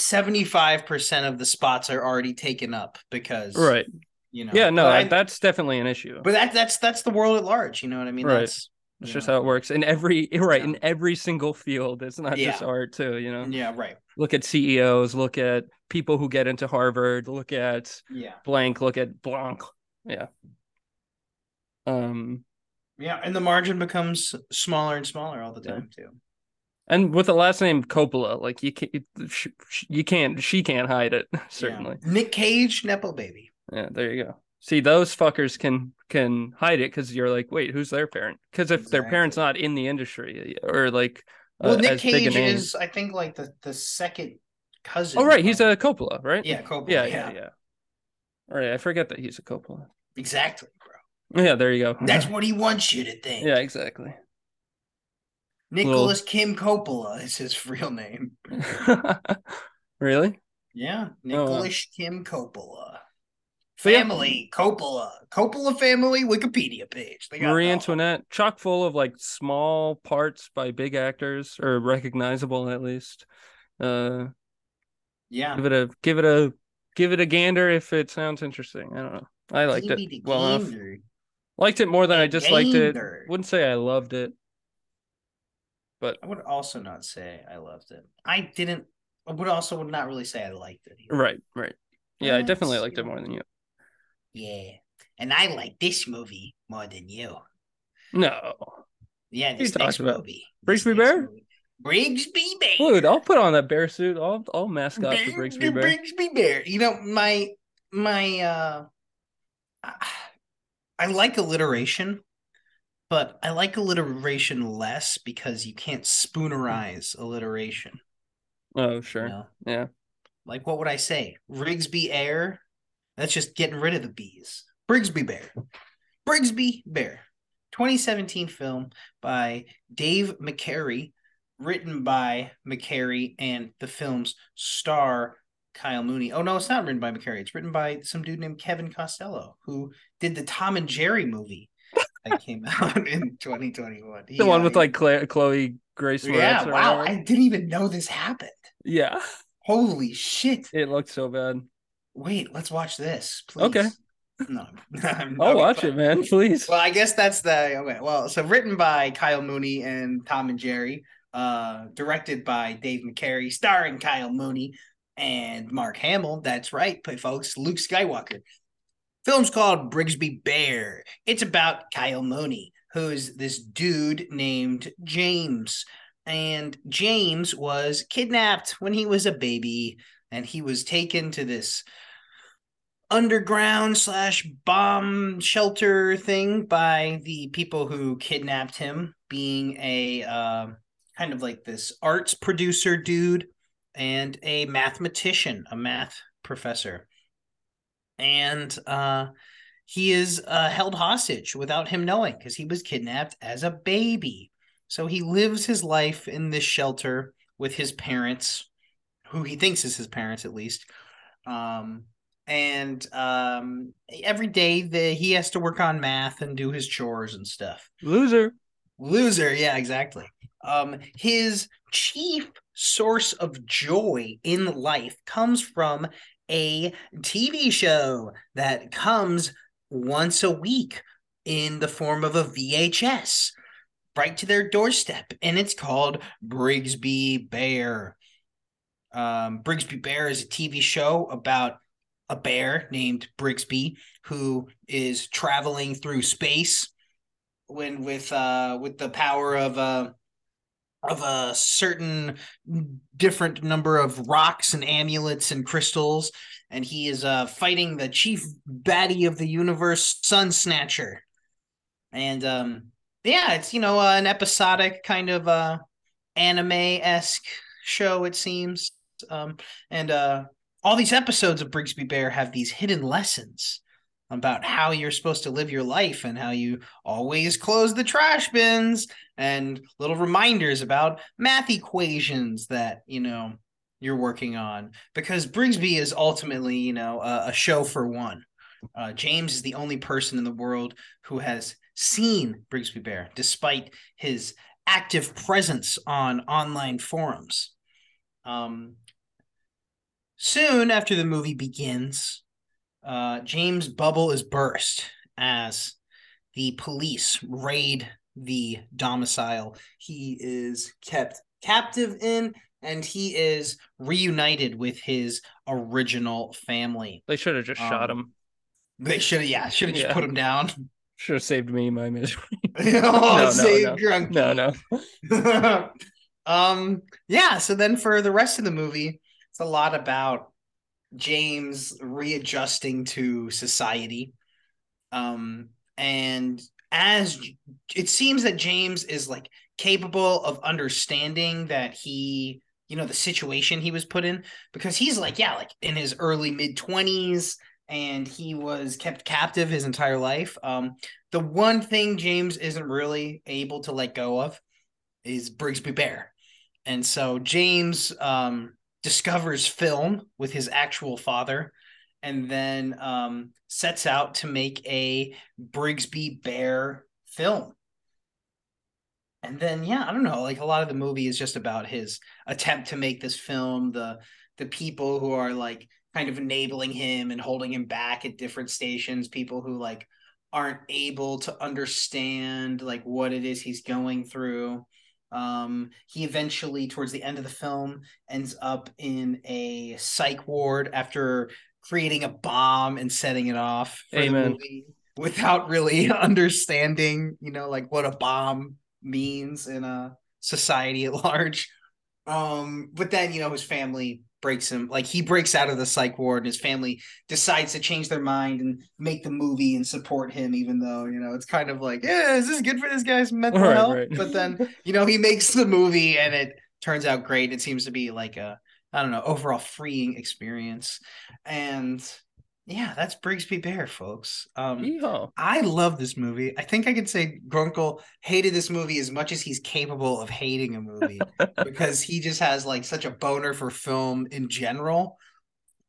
75% of the spots are already taken up because right. you know yeah no I, that's definitely an issue. But that that's that's the world at large you know what i mean? Right. That's it's just know. how it works. In every right in every single field it's not yeah. just art too you know? Yeah right. Look at ceos look at people who get into harvard look at yeah. blank look at blanc yeah. Um yeah and the margin becomes smaller and smaller all the time yeah. too and with the last name Coppola, like you can't, you can't, she can't hide it. Certainly, yeah. Nick Cage, nepo baby. Yeah, there you go. See, those fuckers can can hide it because you're like, wait, who's their parent? Because if exactly. their parent's not in the industry or like, uh, well, Nick Cage is, I think, like the the second cousin. Oh, right, he's a Coppola, right? Yeah, Coppola. Yeah, yeah, yeah. yeah. All right, I forget that he's a Coppola. Exactly, bro. Yeah, there you go. That's what he wants you to think. Yeah, exactly. Nicholas Kim Coppola is his real name. really? Yeah, Nicholas oh, Kim Coppola. Family yeah. Coppola, Coppola family Wikipedia page. Marie Antoinette, chock full of like small parts by big actors or recognizable at least. Uh, yeah, give it a give it a give it a gander if it sounds interesting. I don't know. I liked give it well enough. Liked it more than a I disliked gander. it. Wouldn't say I loved it. But I would also not say I loved it. I didn't. I would also would not really say I liked it. Either. Right, right. Yeah, I definitely liked it more than you. Yeah, and I like this movie more than you. No. Yeah, this next about? movie. Brigsby Bear. Movie. Brigsby Bear. Dude, I'll put on that bear suit. I'll I'll mask up for Brigsby Bear. Brigsby Bear. You know my my. uh I like alliteration but I like alliteration less because you can't hmm. spoonerize alliteration. Oh, sure. You know? Yeah. Like, what would I say? Rigsby Air? That's just getting rid of the bees. Brigsby Bear. Brigsby Bear. 2017 film by Dave McCary, written by McCary, and the film's star Kyle Mooney. Oh no, it's not written by McCary. It's written by some dude named Kevin Costello, who did the Tom and Jerry movie that came out in 2021. The one with like Claire, Chloe Grace. Yeah, wow. Whatever. I didn't even know this happened. Yeah. Holy shit. It looked so bad. Wait, let's watch this, please. Okay. No, I'll watch it, man. Please. Well, I guess that's the okay. Well, so written by Kyle Mooney and Tom and Jerry, uh, directed by Dave McCary, starring Kyle Mooney and Mark Hamill. That's right, folks. Luke Skywalker. Film's called Brigsby Bear. It's about Kyle Mooney, who's this dude named James. And James was kidnapped when he was a baby, and he was taken to this underground slash bomb shelter thing by the people who kidnapped him, being a uh, kind of like this arts producer dude and a mathematician, a math professor. And uh, he is uh, held hostage without him knowing because he was kidnapped as a baby. So he lives his life in this shelter with his parents, who he thinks is his parents at least. Um, and um, every day the, he has to work on math and do his chores and stuff. Loser. Loser, yeah, exactly. Um, his chief source of joy in life comes from a TV show that comes once a week in the form of a VHS right to their doorstep, and it's called Brigsby Bear. Um, Brigsby Bear is a TV show about a bear named Brigsby who is traveling through space when with uh with the power of uh of a certain different number of rocks and amulets and crystals and he is uh fighting the chief baddie of the universe sun snatcher. And um yeah it's you know uh, an episodic kind of uh anime-esque show it seems. Um and uh all these episodes of Brigsby Bear have these hidden lessons about how you're supposed to live your life and how you always close the trash bins and little reminders about math equations that, you know, you're working on because Brigsby is ultimately, you know, a, a show for one. Uh, James is the only person in the world who has seen Brigsby Bear, despite his active presence on online forums. Um, Soon after the movie begins, uh, James' bubble is burst as the police raid the domicile he is kept captive in, and he is reunited with his original family. They should have just um, shot him. They should have, yeah, should have yeah. just put him down. Should have saved me my misery. oh, no, no, no. No, no. um, yeah. So then, for the rest of the movie, it's a lot about James readjusting to society. Um, and as it seems that James is like capable of understanding that he, you know, the situation he was put in because he's like, yeah, like in his early mid 20s and he was kept captive his entire life. Um, the one thing James isn't really able to let go of is Brigsby Bear. And so James um discovers film with his actual father and then um, sets out to make a Brigsby Bear film. And then, yeah, I don't know. Like a lot of the movie is just about his attempt to make this film. The the people who are like kind of enabling him and holding him back at different stations. People who like aren't able to understand like what it is he's going through. Um, he eventually, towards the end of the film, ends up in a psych ward after creating a bomb and setting it off Amen. without really understanding, you know, like what a bomb means in a society at large. Um, but then, you know, his family breaks him like he breaks out of the psych ward and his family decides to change their mind and make the movie and support him even though you know it's kind of like yeah is this good for this guy's mental right, health? right. but then you know he makes the movie and it turns out great. It seems to be like a i don't know overall freeing experience. And yeah, that's Brigsby Bear, folks. Um, Yeehaw. I love this movie. I think I could say Grunkle hated this movie as much as he's capable of hating a movie because he just has like such a boner for film in general.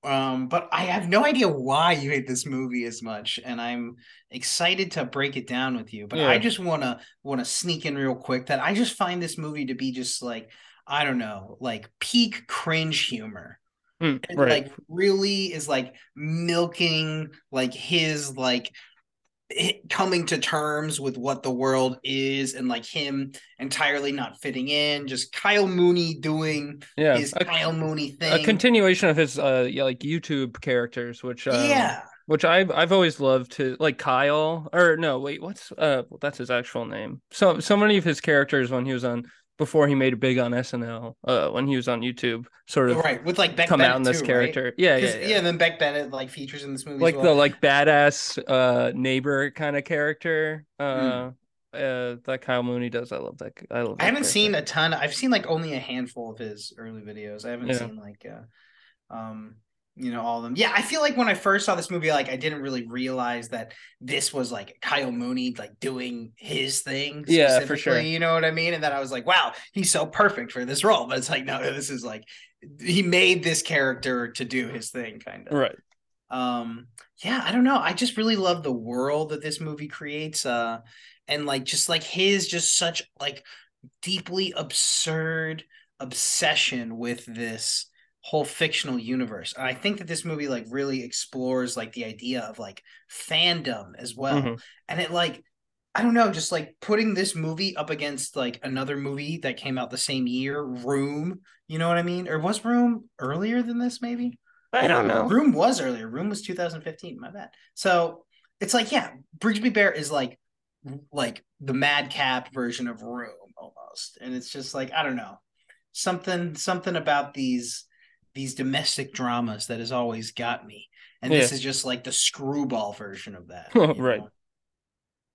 Um, but I have no idea why you hate this movie as much, and I'm excited to break it down with you. But yeah. I just wanna wanna sneak in real quick that I just find this movie to be just like I don't know, like peak cringe humor Mm, and right. like really is like milking like his like coming to terms with what the world is and like him entirely not fitting in just kyle mooney doing yeah. his A, kyle mooney thing a continuation of his uh yeah, like YouTube characters, which um, yeah which I've I've always loved to like Kyle or no wait what's uh that's his actual name. So so many of his characters when he was on before he made it big on SNL uh when he was on YouTube sort of right with like beck come bennett out in this too, character. right? Yeah, 'Cause- yeah, yeah. and then beck bennett like features in this movie Like as the like badass uh neighbor kind of character. Uh Mm. uh that Kyle Mooney does. I love that. I love that I haven't character. seen a ton. I've seen like only a handful of his early videos. I haven't Yeah. seen like uh um you know all of them. Yeah, I feel like when I first saw this movie like I didn't really realize that this was like Kyle Mooney like doing his thing Yeah, for sure. you know what I mean? And then I was like, wow, he's so perfect for this role. But it's like no, this is like he made this character to do his thing kind of Right. um yeah i don't know i just really love the world that this movie creates uh and like just like his just such like deeply absurd obsession with this whole fictional universe and i think that this movie like really explores like the idea of like fandom as well Mhm. and it like i don't know just like putting this movie up against like another movie that came out the same year room you know what i mean or was room earlier than this maybe I don't know. Room was earlier. Room was 2015. My bad. So it's like, yeah, Brigsby Bear is like, like the madcap version of Room almost, and it's just like I don't know, something, something about these these domestic dramas that has always got me, and this is just like the screwball version of that. Right.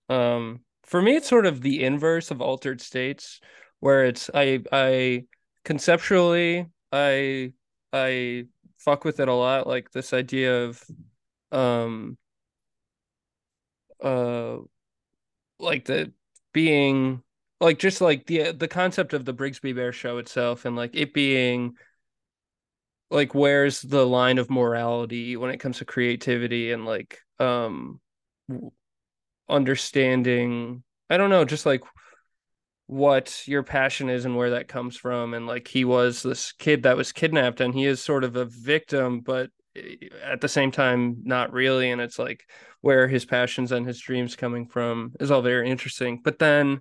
know? Um, for me, it's sort of the inverse of altered states, where it's I I conceptually I I fuck with it a lot, like this idea of um uh like the being like just like the the concept of the Brigsby Bear show itself and like it being like where's the line of morality when it comes to creativity and like um understanding I don't know just like what your passion is and where that comes from and like he was this kid that was kidnapped and he is sort of a victim but eh, at the same time not really and it's like where his passions and his dreams coming from is all very interesting but then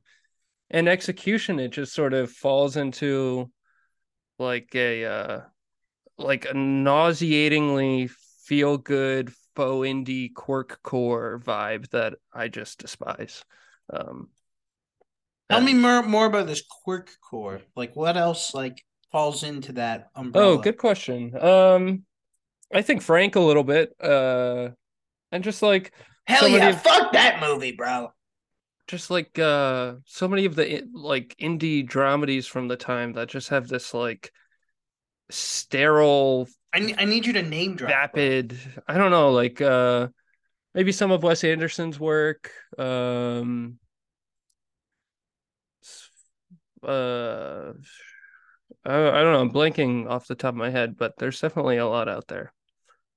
in execution it just sort of falls into like a uh like a nauseatingly feel good faux indie quirk core vibe that I just despise. Um Tell me more more about this quirk core. Like, what else like falls into that umbrella? Oh, good question. Um I think Frank a little bit. Uh and just like Hell yeah! Fuck that movie, bro. just like uh so many of the like indie dramedies from the time that just have this like sterile I, I need you to name drop. vapid i don't know like uh maybe some of wes anderson's work um uh I, I don't know i'm blanking off the top of my head but there's definitely a lot out there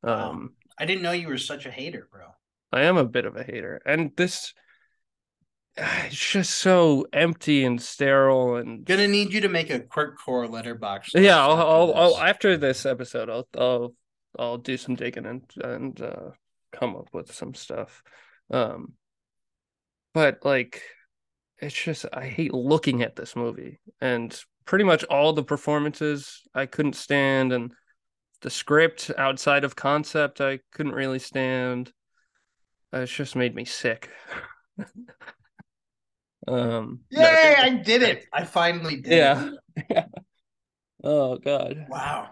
Wow. um I didn't know you were such a hater, bro. i am a bit of a hater and this it's just so empty and sterile and Gonna need you to make a quirk core Letterboxd. yeah I'll, after I'll, I'll this. after this episode i'll i'll i'll do some digging and and uh come up with some stuff um but like it's just i hate looking at this movie and pretty much all the performances i couldn't stand and the script outside of concept i couldn't really stand Uh, it's just made me sick um no, Yay! it- I did it. I finally did. yeah It. oh god Wow.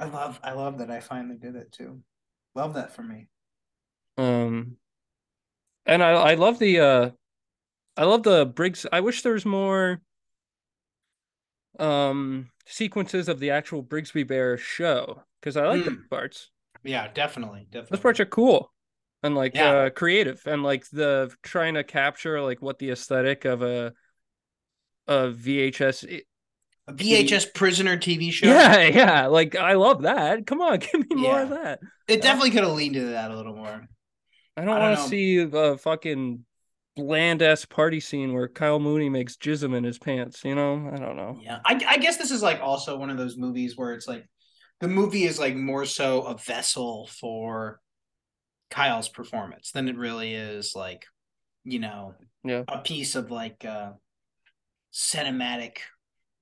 I love. I love that I finally did it too. Love that for me. Um, and I I love the uh, I love the Briggs. I wish there was more um sequences of the actual Brigsby Bear show because I like Mm. parts. Yeah, definitely, definitely. Those parts are cool and like Yeah. uh creative and like the trying to capture like what the aesthetic of a a VHS. a VHS prisoner TV show. Yeah, yeah. Like I love that. Come on, give me more of that. it definitely could have leaned into that a little more. I don't don't want to see a fucking bland ass party scene where Kyle Mooney makes jism in his pants. You know, I don't know. Yeah, I, I guess this is like also one of those movies where it's like the movie is like more so a vessel for Kyle's performance than it really is like, you know, Yeah. a piece of like uh cinematic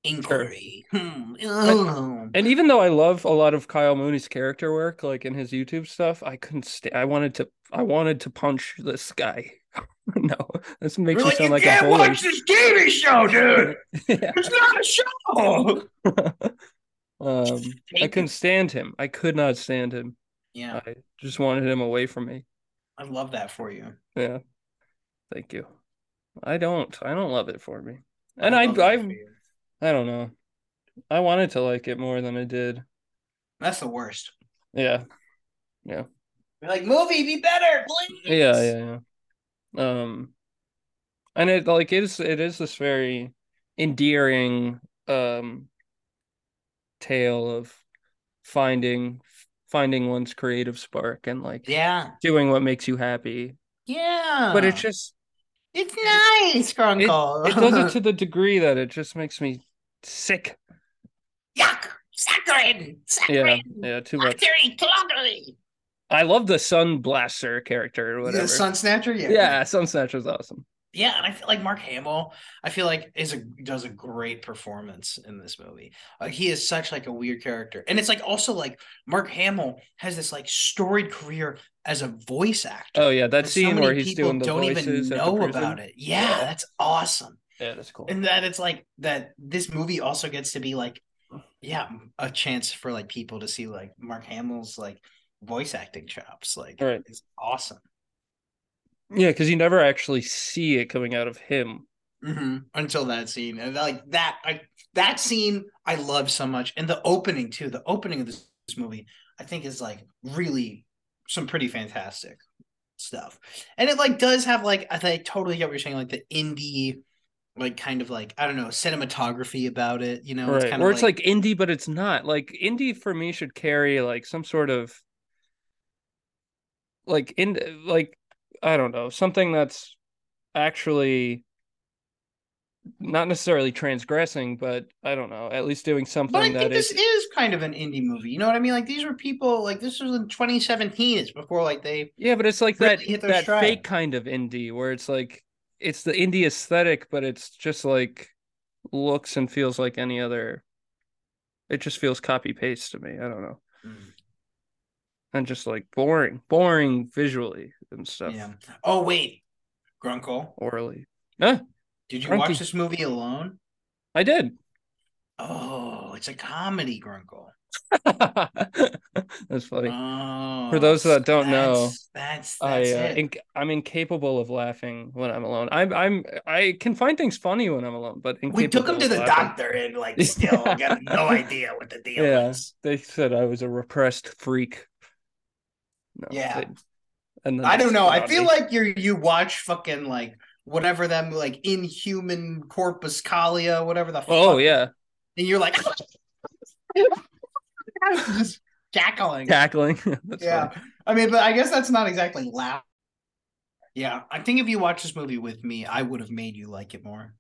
inquiry. Hmm. Oh. And even though I love a lot of Kyle Mooney's character work, like in his YouTube stuff, I couldn't stay. I wanted to. I wanted to punch this guy. no, this makes You're me like, sound you like can't a bully. watch this TV show, dude. yeah. It's not a show. um, I couldn't stand him. I could not stand him. Yeah, I just wanted him away from me. I love that for you. Yeah. Thank you. I don't. I don't love it for me. And I I, I. I don't know. I wanted to like it more than I did. That's the worst. Yeah. You're like, movie, be better, please. Yeah, yeah, yeah. Um, and it like it is it is this very endearing um tale of finding finding one's creative spark and like Yeah, doing what makes you happy. yeah. But it's just it's nice, Grunkle. it does it to the degree that it just makes me sick. Yuck! Saccharine! Yeah, Saccharine! yeah, too much. Bacteria cloggery! I love the Sun Blaster character or whatever. The Sun Snatcher? Yeah. yeah, Sun Snatcher's awesome. Yeah, and I feel like Mark Hamill, I feel like is a does a great performance in this movie. Like he is such like a weird character. And it's like also like Mark Hamill has this like storied career as a voice actor. Oh yeah, that And so scene where he's doing the don't voices even at the know about it. Yeah, Yeah. that's awesome. Yeah, that's cool. and that it's like that this movie also gets to be like yeah a chance for like people to see like mark hamill's like voice acting chops like Right. it's awesome Yeah, because you never actually see it coming out of him. hmm until that scene and like that i that scene i love so much and the opening too the opening of this, this movie i think is like really some pretty fantastic stuff and it like does have like i think totally get what you're saying like the indie like kind of like i don't know cinematography about it you know right. kind Or it's like indie, but it's not. Like indie for me should carry like some sort of like in like I don't know, something that's actually not necessarily transgressing, but I don't know, at least doing something But I think is this is kind of an indie movie. You know what I mean? Like these were people like this was in 2017. It's before like they Yeah, but it's like really that that stride. fake kind of indie where it's like it's the indie aesthetic, but it's just like looks and feels like any other. It just feels copy paste to me. I don't know, mm. and just like boring, boring visually and stuff. yeah. Oh wait, Grunkle, Orally, ah, did you Grunky. watch this movie alone? I did. Oh, it's a comedy, Grunkle. That's funny. Oh, For those that don't know, that's- that's I uh, it. inc- I'm incapable of laughing when I'm alone. I'm I'm I can find things funny when I'm alone, but we took him to the laughing. doctor and like still got no idea what the deal Yeah. was. They said I was a repressed freak. No, Yeah. And I don't know. I feel me. like you're you watch fucking like whatever them like inhuman corpus calia, whatever the fuck. Oh fuck yeah, and you're like just cackling. cackling. Yeah. funny. I mean, but I guess that's not exactly loud. Yeah, I think if you watch this movie with me, I would have made you like it more.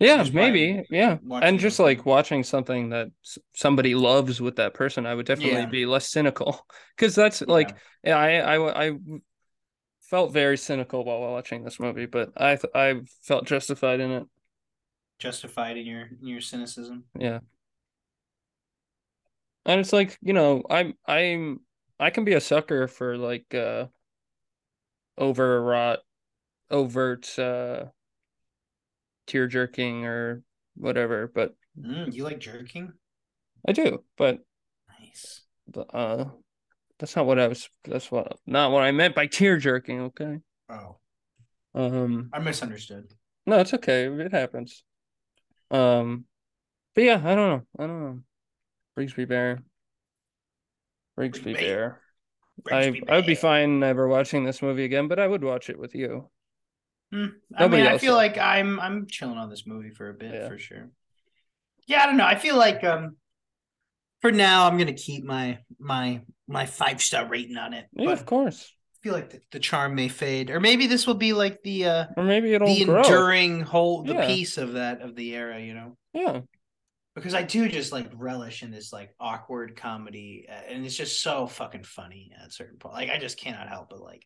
Yeah, maybe. Yeah, and just with like watching something that somebody loves with that person, I would definitely Yeah. be less cynical. Because that's like, yeah, I, I, I felt very cynical while watching this movie, but I, I felt justified in it. justified in your in your cynicism. Yeah. And it's like, you know, I'm I'm I can be a sucker for like uh overwrought overt uh tear jerking or whatever, but Mm, you like jerking? I do, but Nice. But, uh that's not what I was that's what not what I meant by tear jerking, okay? Oh, Um I misunderstood. no, it's okay. It happens. Um but yeah, I don't know. I don't know. Brigsby Bear. Brigsby Brigsby. Bear. Brings I I would be fine never watching this movie again, but I would watch it with you. Hmm. I Nobody mean, I feel like I'm I'm chilling on this movie for a bit Yeah. for sure. Yeah, I don't know. I feel like um for now I'm gonna keep my my my five star rating on it. Yeah, but of course. I feel like the, the charm may fade, or maybe this will be like the uh Or maybe it'll the grow. enduring whole the Yeah. piece of that of the era. You know. Yeah. because I do just like relish in this like awkward comedy, and it's just so fucking funny at a certain point. Like I just cannot help but like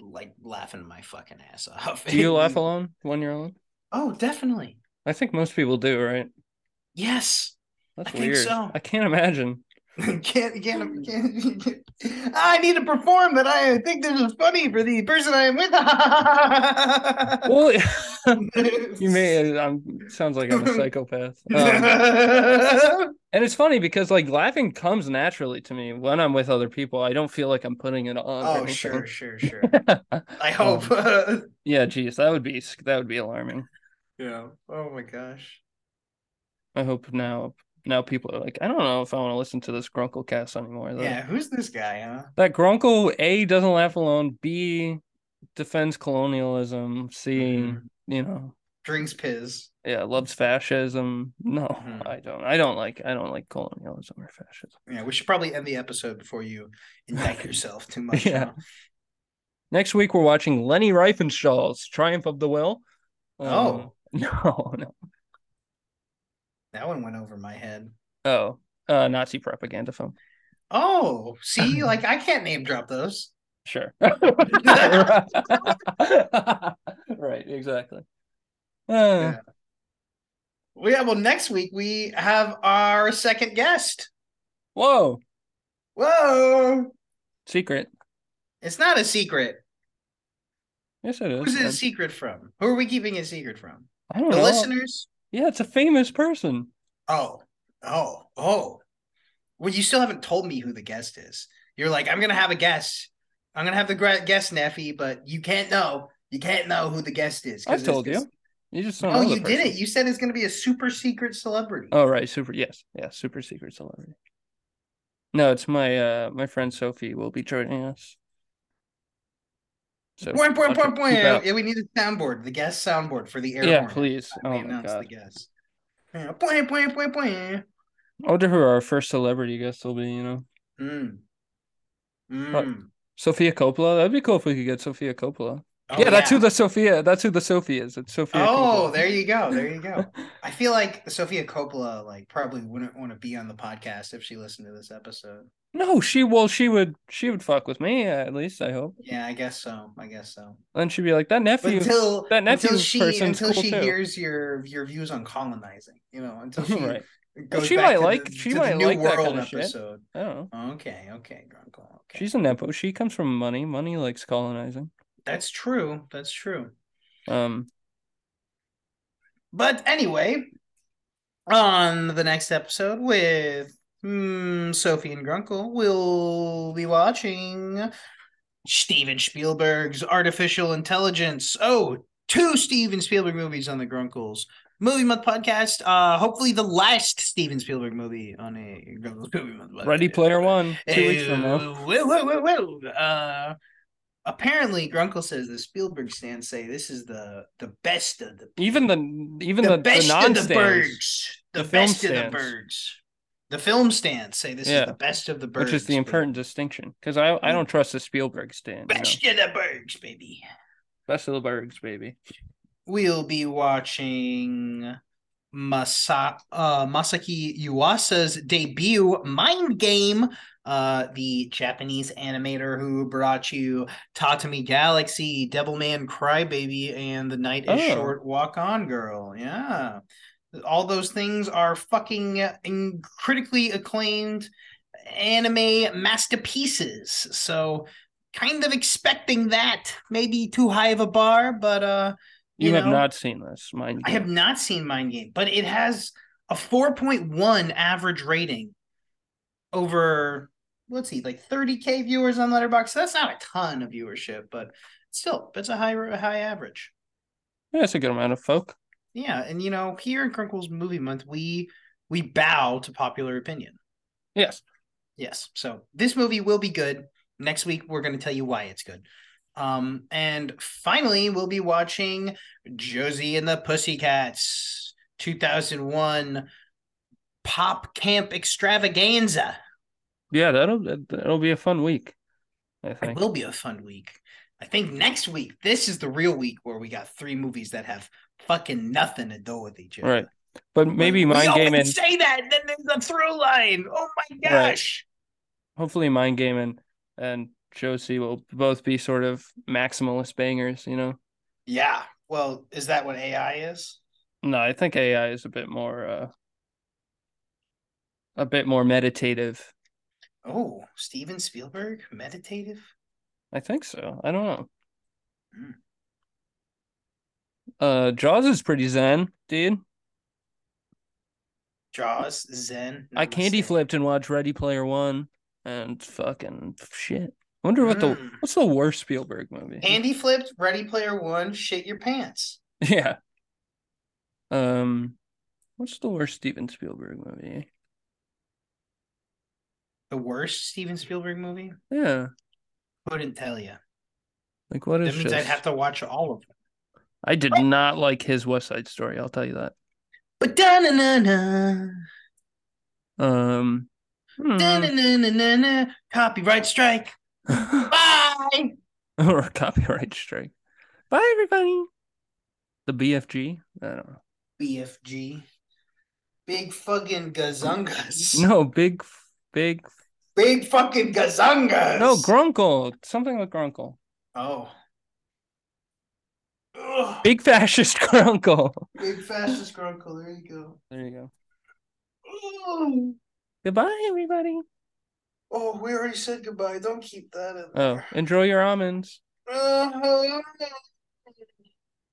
like laughing my fucking ass off. Do you laugh alone when you're alone? Oh, definitely. I think most people do, right? Yes, That's I think weird. so. I can't imagine. can't, can't, can't, can't. I need to perform that. I think this is funny for the person I am with. Well, you may. I'm sounds like I'm a psychopath. Um, and it's funny because like laughing comes naturally to me when I'm with other people. I don't feel like I'm putting it on. oh, sure, sure, sure. I hope. Yeah, geez, that would be that would be alarming. yeah. Oh my gosh. I hope now now people are like, I don't know if I want to listen to this Grunkle cast anymore. Though. Yeah. Who's this guy? Huh? That Grunkle A doesn't laugh alone. B defends colonialism. C, Mhm. you know, Drinks piss. yeah, loves fascism. No, Mhm. I don't. I don't like. I don't like colonialism or fascism. Yeah. We should probably end the episode before you indict yourself too much. Yeah. Next week we're watching Leni Riefenstahl's Triumph of the Will. Oh. Um, no, no. That one went over my head. Oh, uh, Nazi propaganda film. Oh, see, like I can't name drop those. Sure. right, exactly. Uh, Yeah. Well, yeah. Well, next week we have our second guest. Whoa, Whoa! secret. It's not a secret. Yes, it is. Who's it a secret from? Who are we keeping a secret from? I don't The know. listeners? Yeah, it's a famous person. Oh, oh, oh. Well, you still haven't told me who the guest is. You're like, I'm gonna have a guest. I'm gonna have the guest, Neffy, but you can't know. You can't know who the guest is. I've told you. You just don't Oh, you did person. it. You said it's gonna be a super secret celebrity. Oh, right, super. Yes, yeah, super secret celebrity. No, it's my uh my friend Sophie will be joining us. So Point, point, point, point. Yeah, we need a soundboard, the guest soundboard for the air Yeah, please. We Oh my announce god. the guest. Yeah, point, point, point, point. I wonder who our first celebrity guest will be. You know, Mm. What? Mm. Sofia Coppola. That'd be cool if we could get Sofia Coppola. Oh, yeah, that's who the Sophia. That's who the Sophie is. It's Sophia. Oh, Coppola. there you go. There you go. I feel like Sofia Coppola like probably wouldn't want to be on the podcast if she listened to this episode. No, she well, she would she would fuck with me at least. I hope. Yeah, I guess so. I guess so. Then she'd be like that nephew. until that until nephew she until cool she too. hears your your views on colonizing, you know, until she right. goes she back might to like- the, she to might New like that kinda shit. episode. Don't know. Okay, okay, Grunkle. Okay. She's a nepo. She comes from money. Money likes colonizing. That's true. That's true. Um. But anyway, on the next episode with mm, Sophie and Grunkle, we'll be watching Steven Spielberg's Artificial Intelligence. Oh, two Steven Spielberg movies on the Grunkles. Movie Month podcast. Uh, hopefully the last Steven Spielberg movie on a Grunkles Movie Month. podcast. Ready Player One. Two weeks from now. Uh, Whoa, whoa, whoa, whoa. Uh, apparently, Grunkle says the Spielberg stands say this is the the best of the Even the even the, the, best the of the birds. The, The film best of the birds. The film stands say this Yeah. is the best of the birds. Which is the baby. important distinction, because I I don't trust the Spielberg stand. You know? Best of the birds, baby. Best of the Bergs, baby. We'll be watching Masa uh, Masaaki Yuasa's debut, Mind Game. Uh, the Japanese animator who brought you Tatami Galaxy, Devilman Crybaby, and The Night is Oh. Short, Walk On Girl. Yeah. All those things are fucking in- critically acclaimed anime masterpieces. So, kind of expecting that. Maybe too high of a bar, but uh, You, You have know, not seen this, mind I have not seen Mind Game, but it has a 4.1 average rating over let's see, like 30k viewers on Letterboxd. So that's not a ton of viewership, but still, it's a high a high average. Yeah, it's a good amount of folk. Yeah, and you know, here in Grunkle's Movie Month, we we bow to popular opinion. Yes. Yes. So this movie will be good. Next week we're going to tell you why it's good. Um and finally we'll be watching Josie and the Pussycats 2001 Pop Camp Extravaganza. Yeah, that'll that- that'll be a fun week. I think It will be a fun week. I think next week this is the real week where we got three movies that have fucking nothing to do with each other. Right. But maybe we mind gaming. say that, and then there's a through line. Oh my gosh. Right. Hopefully, mind gaming and Josie will both be sort of maximalist bangers. You know. Yeah. Well, is that what AI is? No, I think AI is a bit more. uh a bit more meditative. Oh, Steven Spielberg, meditative. I think so. I don't know. Mm. Uh, Jaws is pretty zen, dude. Jaws, Zen. I candy Namaste. flipped and watched Ready Player One, and fucking shit. I wonder what the Mm. what's the worst Spielberg movie? Candy flipped, Ready Player One, shit your pants. Yeah. Um, what's the worst Steven Spielberg movie? The worst Steven Spielberg movie? Yeah, Couldn't tell you. like what is That means just? I'd have to watch all of them. I did not like his West Side Story. I'll tell you that. But da na na na, Um, hmm. da na na na na copyright strike. Bye. or copyright strike. Bye, everybody. The BFG. I don't know. BFG. Big fucking gazungas. No, big, big. Big fucking gazungas. No, Grunkle. Something with Grunkle. Oh. Ugh. Big fascist Grunkle. Big fascist grunkle. There you go. There you go. Oh. Goodbye, everybody. Oh, we already said goodbye. Don't keep that in Oh, there. enjoy your almonds. Uh-huh.